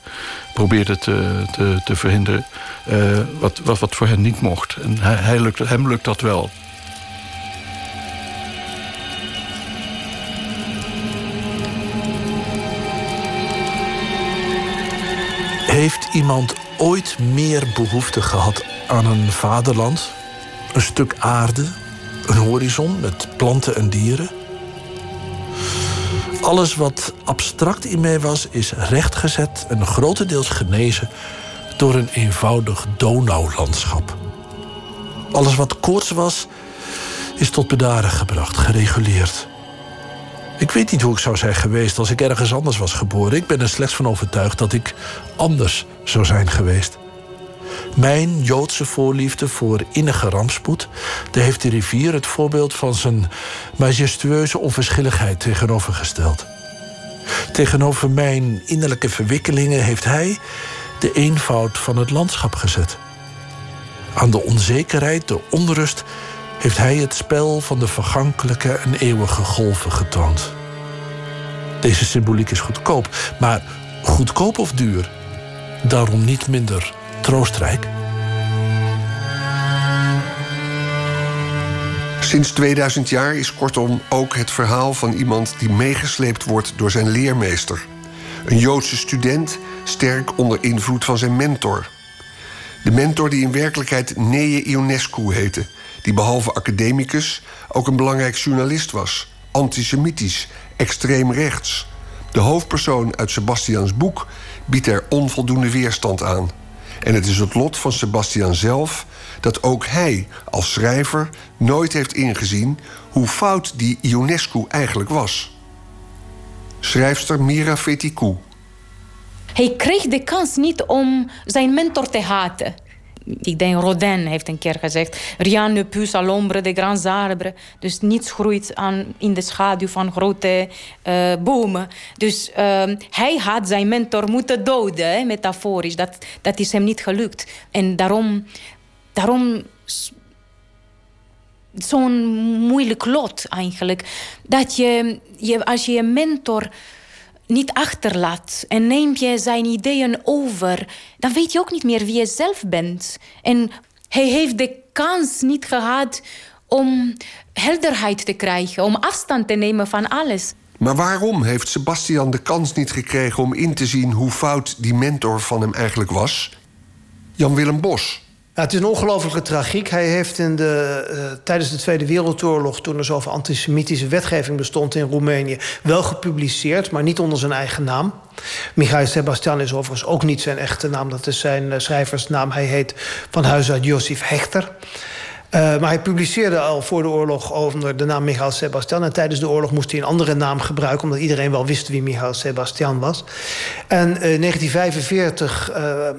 probeerde te, te, te verhinderen. Uh, wat, wat, wat voor hen niet mocht. En hij, hij lukt, hem lukt dat wel. Heeft iemand ooit meer behoefte gehad aan een vaderland, een stuk aarde, een horizon met planten en dieren? Alles wat abstract in mij was, is rechtgezet en grotendeels genezen door een eenvoudig Donaulandschap. Alles wat koorts was, is tot bedaren gebracht, gereguleerd. Ik weet niet hoe ik zou zijn geweest als ik ergens anders was geboren. Ik ben er slechts van overtuigd dat ik anders zou zijn geweest. Mijn Joodse voorliefde voor innige rampspoed, daar heeft de rivier het voorbeeld van zijn majestueuze onverschilligheid tegenovergesteld. Tegenover mijn innerlijke verwikkelingen heeft hij de eenvoud van het landschap gezet. Aan de onzekerheid, de onrust, heeft hij het spel van de vergankelijke en eeuwige golven getoond. Deze symboliek is goedkoop, maar goedkoop of duur, daarom niet minder troostrijk. Sinds 2000 jaar is kortom ook het verhaal van iemand die meegesleept wordt door zijn leermeester. Een Joodse student, sterk onder invloed van zijn mentor. De mentor die in werkelijkheid Neye Ionescu heette, die behalve academicus ook een belangrijk journalist was, antisemitisch, extreem rechts. De hoofdpersoon uit Sebastians boek biedt er onvoldoende weerstand aan. En het is het lot van Sebastian zelf dat ook hij als schrijver nooit heeft ingezien hoe fout die Ionescu eigenlijk was. Schrijfster Mira Fetikou. Hij kreeg de kans niet om zijn mentor te haten. Ik denk Rodin heeft een keer gezegd: Rien ne pousse à l'ombre des grands arbres. Dus niets groeit aan, in de schaduw van grote uh, bomen. Dus uh, hij had zijn mentor moeten doden, metaforisch. Dat, dat is hem niet gelukt. En daarom, daarom zo'n moeilijk lot eigenlijk. Dat je, je, als je je mentor niet achterlaat en neem je zijn ideeën over, dan weet je ook niet meer wie je zelf bent. En hij heeft de kans niet gehad om helderheid te krijgen, om afstand te nemen van alles. Maar waarom heeft Sebastian de kans niet gekregen om in te zien hoe fout die mentor van hem eigenlijk was? Jan-Willem Bos het is een ongelofelijke tragiek. Hij heeft in de, uh, tijdens de Tweede Wereldoorlog, toen er zoveel antisemitische wetgeving bestond in Roemenië, wel gepubliceerd, maar niet onder zijn eigen naam. Michael Sebastian is overigens ook niet zijn echte naam, dat is zijn uh, schrijversnaam. Hij heet van huis uit Josif Hechter. Uh, maar hij publiceerde al voor de oorlog onder de naam Michael Sebastian. En tijdens de oorlog moest hij een andere naam gebruiken, omdat iedereen wel wist wie Michael Sebastian was. En in 1945 eh,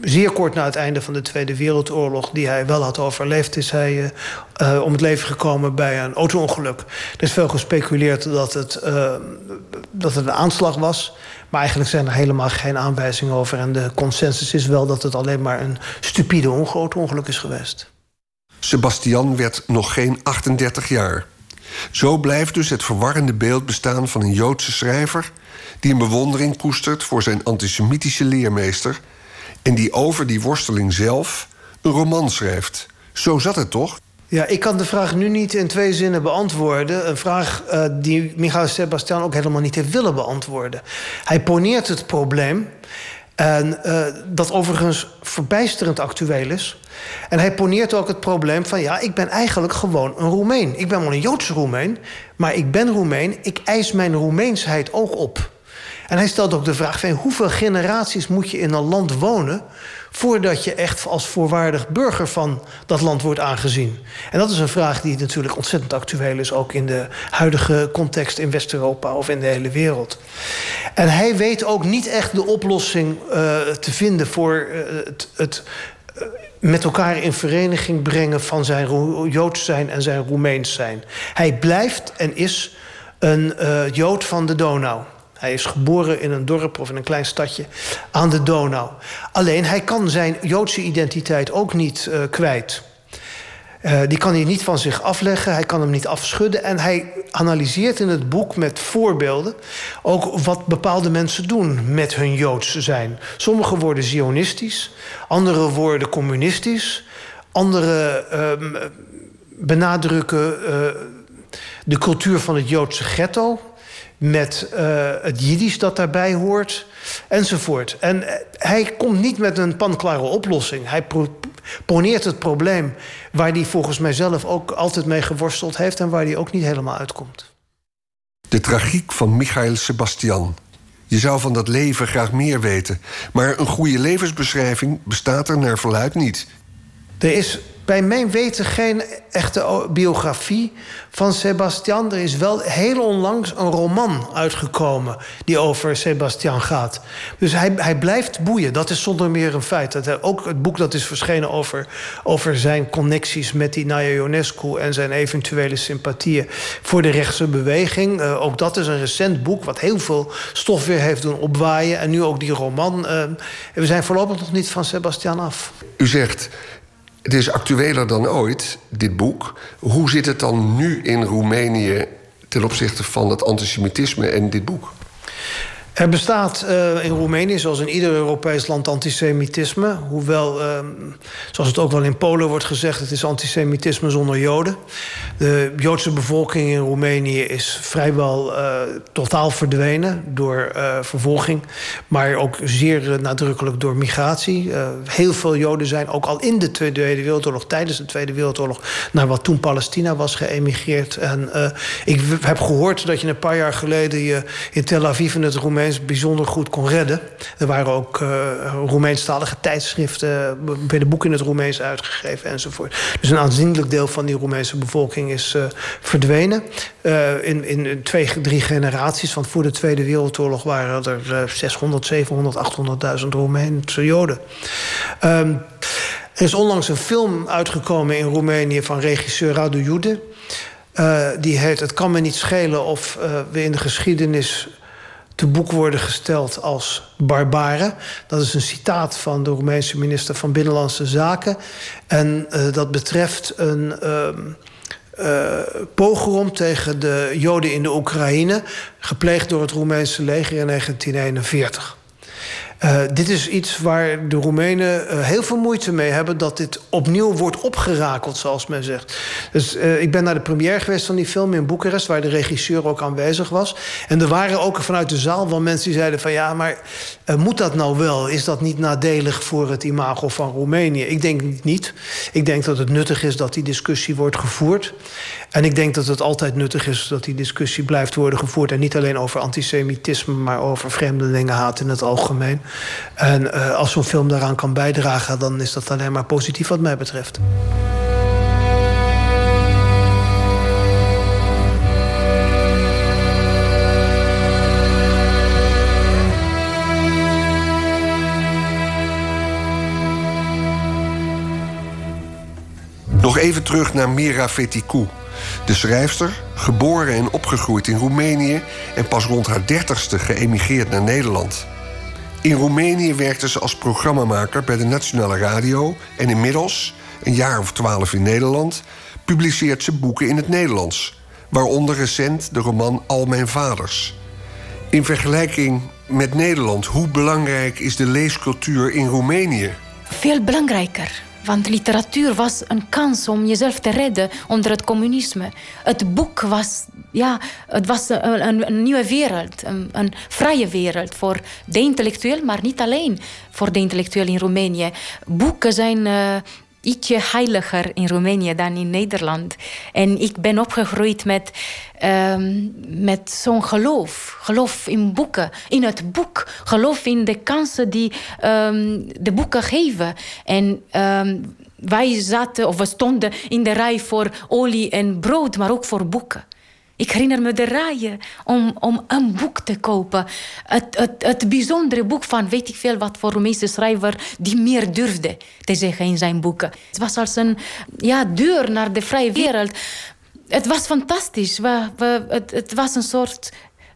zeer kort na het einde van de Tweede Wereldoorlog, die hij wel had overleefd, is hij uh, om het leven gekomen bij een auto-ongeluk. Er is veel gespeculeerd dat het, dat het een aanslag was. Maar eigenlijk zijn er helemaal geen aanwijzingen over. En de consensus is wel dat het alleen maar een stupide auto-ongeluk is geweest. Sebastian werd nog geen 38 jaar. Zo blijft dus het verwarrende beeld bestaan van een Joodse schrijver die een bewondering koestert voor zijn antisemitische leermeester en die over die worsteling zelf een roman schrijft. Zo zat het toch? Ja, ik kan de vraag nu niet in twee zinnen beantwoorden. Een vraag uh, die Michael Sebastian ook helemaal niet heeft willen beantwoorden. Hij poneert het probleem. En uh, dat overigens verbijsterend actueel is. En hij poneert ook het probleem van... ja, ik ben eigenlijk gewoon een Roemeen. Ik ben wel een Joodse Roemeen, maar ik ben Roemeen. Ik eis mijn Roemeensheid ook op. En hij stelt ook de vraag hoeveel generaties moet je in een land wonen voordat je echt als voorwaardig burger van dat land wordt aangezien? En dat is een vraag die natuurlijk ontzettend actueel is, ook in de huidige context in West-Europa of in de hele wereld. En hij weet ook niet echt de oplossing uh, te vinden voor uh, het, het uh, met elkaar in vereniging brengen van zijn Joods zijn en zijn Roemeens zijn. Hij blijft en is een Jood van de Donau. Hij is geboren in een dorp of in een klein stadje aan de Donau. Alleen hij kan zijn Joodse identiteit ook niet uh, kwijt. Uh, die kan hij niet van zich afleggen, hij kan hem niet afschudden. En hij analyseert in het boek met voorbeelden ook wat bepaalde mensen doen met hun Joods zijn. Sommigen worden zionistisch, anderen worden communistisch, anderen uh, benadrukken uh, de cultuur van het Joodse ghetto met uh, het Jiddisch dat daarbij hoort, enzovoort. En uh, hij komt niet met een panklare oplossing. Hij poneert het probleem waar hij volgens mij zelf ook altijd mee geworsteld heeft en waar hij ook niet helemaal uitkomt. De tragiek van Michael Sebastian. Je zou van dat leven graag meer weten, maar een goede levensbeschrijving bestaat er naar verluid niet. Er is bij mijn weten geen echte biografie van Sebastian. Er is wel heel onlangs een roman uitgekomen die over Sebastian gaat. Dus hij, hij blijft boeien. Dat is zonder meer een feit. Dat ook het boek dat is verschenen over, over zijn connecties met die Naya Ionescu en zijn eventuele sympathieën voor de rechtse beweging. Uh, ook dat is een recent boek wat heel veel stof weer heeft doen opwaaien. En nu ook die roman. Uh, we zijn voorlopig nog niet van Sebastian af. U zegt het is actueler dan ooit, dit boek. Hoe zit het dan nu in Roemenië ten opzichte van het antisemitisme en dit boek? Er bestaat uh, in Roemenië, zoals in ieder Europees land, antisemitisme. Hoewel, uh, zoals het ook wel in Polen wordt gezegd, het is antisemitisme zonder Joden. De Joodse bevolking in Roemenië is vrijwel uh, totaal verdwenen door vervolging, maar ook zeer nadrukkelijk door migratie. heel veel Joden zijn ook al in de Tweede Wereldoorlog, tijdens de Tweede Wereldoorlog, naar wat toen Palestina was geëmigreerd. En ik heb gehoord dat je een paar jaar geleden je in Tel Aviv in het Roemenië bijzonder goed kon redden. Er waren ook uh, Roemeenstalige tijdschriften, bij de boeken in het Roemeens uitgegeven enzovoort. Dus een aanzienlijk deel van die Roemeense bevolking is uh, verdwenen. In, in twee, drie generaties, want voor de Tweede Wereldoorlog waren er 600, 700, 800.000 Roemeense Joden. Um, er is onlangs een film uitgekomen in Roemenië van regisseur Radu Jude. Die heet Het kan me niet schelen of we in de geschiedenis te boek worden gesteld als barbaren. Dat is een citaat van de Roemeense minister van Binnenlandse Zaken. En uh, dat betreft een uh, pogrom tegen de Joden in de Oekraïne... gepleegd door het Roemeense leger in 1941. Uh, dit is iets waar de Roemenen uh, heel veel moeite mee hebben... dat dit opnieuw wordt opgerakeld, zoals men zegt. Dus uh, ik ben naar de première geweest van die film in Boekarest... waar de regisseur ook aanwezig was. En er waren ook vanuit de zaal wel mensen die zeiden van... ja, maar moet dat nou wel? Is dat niet nadelig voor het imago van Roemenië? Ik denk niet. Ik denk dat het nuttig is dat die discussie wordt gevoerd. En ik denk dat het altijd nuttig is dat die discussie blijft worden gevoerd. En niet alleen over antisemitisme, maar over vreemdelingenhaat in het algemeen. En uh, als zo'n film daaraan kan bijdragen, dan is dat alleen maar positief wat mij betreft. Nog even terug naar Mira Fetikou. De schrijfster, geboren en opgegroeid in Roemenië en pas rond haar dertigste geëmigreerd naar Nederland. In Roemenië werkte ze als programmamaker bij de Nationale Radio en inmiddels, een jaar of twaalf in Nederland, publiceert ze boeken in het Nederlands, waaronder recent de roman Al mijn vaders. In vergelijking met Nederland, hoe belangrijk is de leescultuur in Roemenië? Veel belangrijker. Want literatuur was een kans om jezelf te redden onder het communisme. Het boek was, ja, het was een, een, een nieuwe wereld, een, een, vrije wereld voor de intellectueel, maar niet alleen voor de intellectueel in Roemenië. Boeken zijn uh, ietsje heiliger in Roemenië dan in Nederland. En ik ben opgegroeid met, um, met zo'n geloof. Geloof in boeken, in het boek. Geloof in de kansen die um, de boeken geven. En um, wij zaten, of we stonden in de rij voor olie en brood, maar ook voor boeken. Ik herinner me de rijen om, om een boek te kopen. Het, het, het bijzondere boek van weet ik veel wat voor Roemeense schrijver... die meer durfde te zeggen in zijn boeken. Het was als een ja, deur naar de vrije wereld. Het was fantastisch. We, we, het, het was een soort...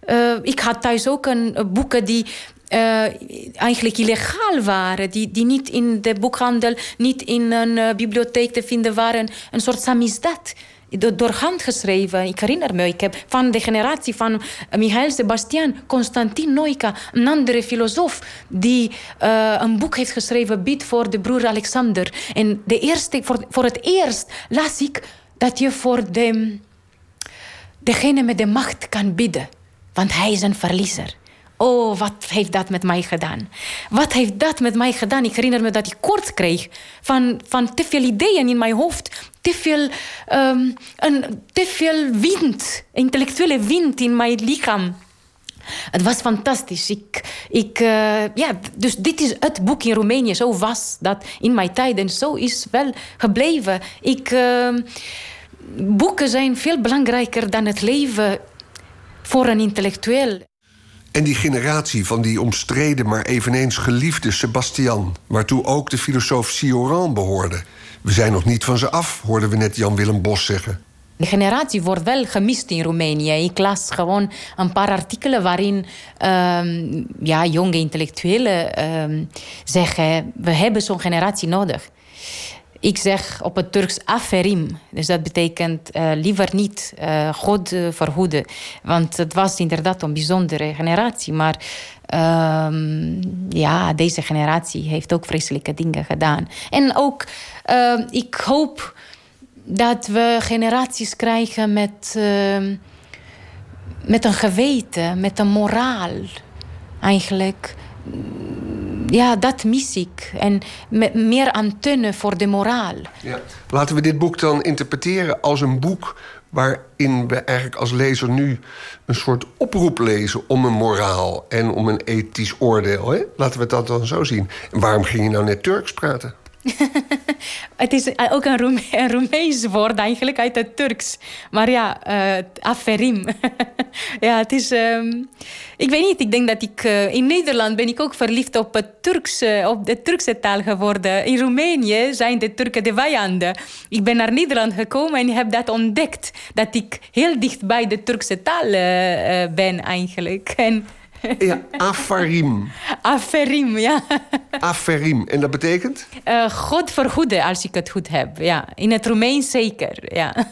Uh, ik had thuis ook een, boeken die uh, eigenlijk illegaal waren. Die, die niet in de boekhandel, niet in een bibliotheek te vinden waren. Een soort samizdat door hand geschreven. Ik herinner me, ik heb van de generatie van Michael Sebastian, Constantin Noika, een andere filosoof, die uh, een boek heeft geschreven, Bid voor de broer Alexander. En de eerste, voor, voor het eerst las ik dat je voor de, degene met de macht kan bidden. Want hij is een verliezer. Oh, wat heeft dat met mij gedaan? Wat heeft dat met mij gedaan? Ik herinner me dat ik kort kreeg van, van te veel ideeën in mijn hoofd. Te veel, um, een, te veel wind, intellectuele wind in mijn lichaam. Het was fantastisch. Ik, ik, uh, ja, dus dit is het boek in Roemenië. Zo was dat in mijn tijd en zo is wel gebleven. Ik, uh, boeken zijn veel belangrijker dan het leven voor een intellectueel. En die generatie van die omstreden, maar eveneens geliefde Sebastian, waartoe ook de filosoof Sioran behoorde. We zijn nog niet van ze af, hoorden we net Jan-Willem Bos zeggen. De generatie wordt wel gemist in Roemenië. Ik las gewoon een paar artikelen waarin um, ja, jonge intellectuelen um, zeggen: we hebben zo'n generatie nodig. Ik zeg op het Turks aferim. Dus dat betekent uh, liever niet uh, God uh, verhoeden. Want het was inderdaad een bijzondere generatie. Maar ehm, ja, deze generatie heeft ook vreselijke dingen gedaan. En ook, ik hoop dat we generaties krijgen met, ehm, met een geweten, met een moraal. Eigenlijk ja, dat mis ik. En meer antenne voor de moraal. Ja. Laten we dit boek dan interpreteren als een boek waarin we eigenlijk als lezer nu een soort oproep lezen om een moraal en om een ethisch oordeel. Hè? Laten we dat dan zo zien. En waarom ging je nou net Turks praten? het is ook een, Roeme een Roemeens woord eigenlijk uit het Turks. Maar ja, uh, aferim. ja, het is... Um, ik weet niet, ik denk dat ik... Uh, in Nederland ben ik ook verliefd op, het Turks, uh, op de Turkse taal geworden. In Roemenië zijn de Turken de vijanden. Ik ben naar Nederland gekomen en heb dat ontdekt. Dat ik heel dicht bij de Turkse taal ben eigenlijk. En ja, afarim. Aferim, ja. Aferim. En dat betekent? Uh, God vergoeden, als ik het goed heb. Ja. In het Roemeens zeker, ja.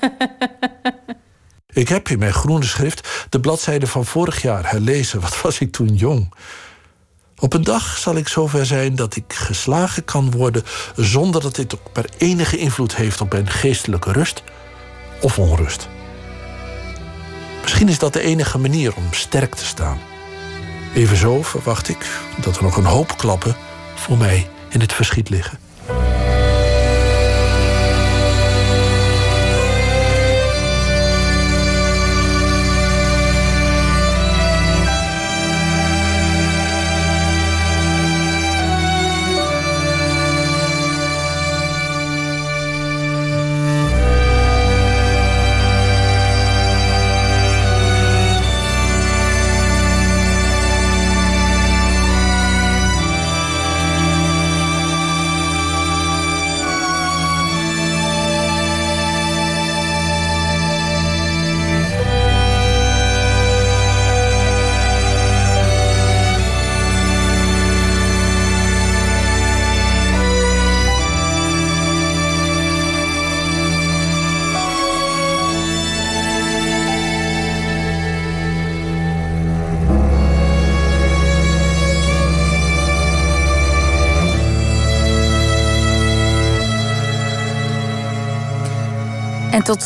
ik heb in mijn groene schrift de bladzijde van vorig jaar herlezen. Wat was ik toen jong? Op een dag zal ik zover zijn dat ik geslagen kan worden... zonder dat dit ook maar enige invloed heeft op mijn geestelijke rust of onrust. Misschien is dat de enige manier om sterk te staan... Evenzo verwacht ik dat er nog een hoop klappen voor mij in het verschiet liggen.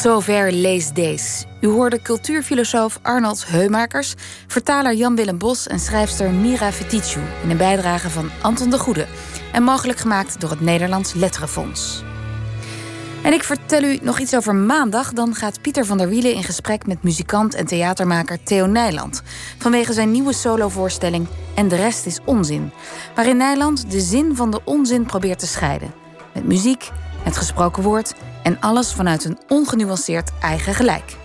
Zover Lees Dees. U hoorde cultuurfilosoof Arnold Heumakers, vertaler Jan-Willem Bos en schrijfster Mira Feticiu in een bijdrage van Anton de Goede en mogelijk gemaakt door het Nederlands Letterenfonds. En ik vertel u nog iets over maandag. Dan gaat Pieter van der Wielen in gesprek met muzikant en theatermaker Theo Nijland. Vanwege zijn nieuwe solovoorstelling En de rest is onzin. Waarin Nijland de zin van de onzin probeert te scheiden. Met muziek, het gesproken woord en alles vanuit een ongenuanceerd eigen gelijk.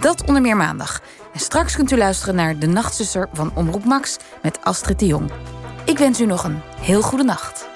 Dat onder meer maandag. En straks kunt u luisteren naar De Nachtzuster van Omroep Max met Astrid de Jong. Ik wens u nog een heel goede nacht.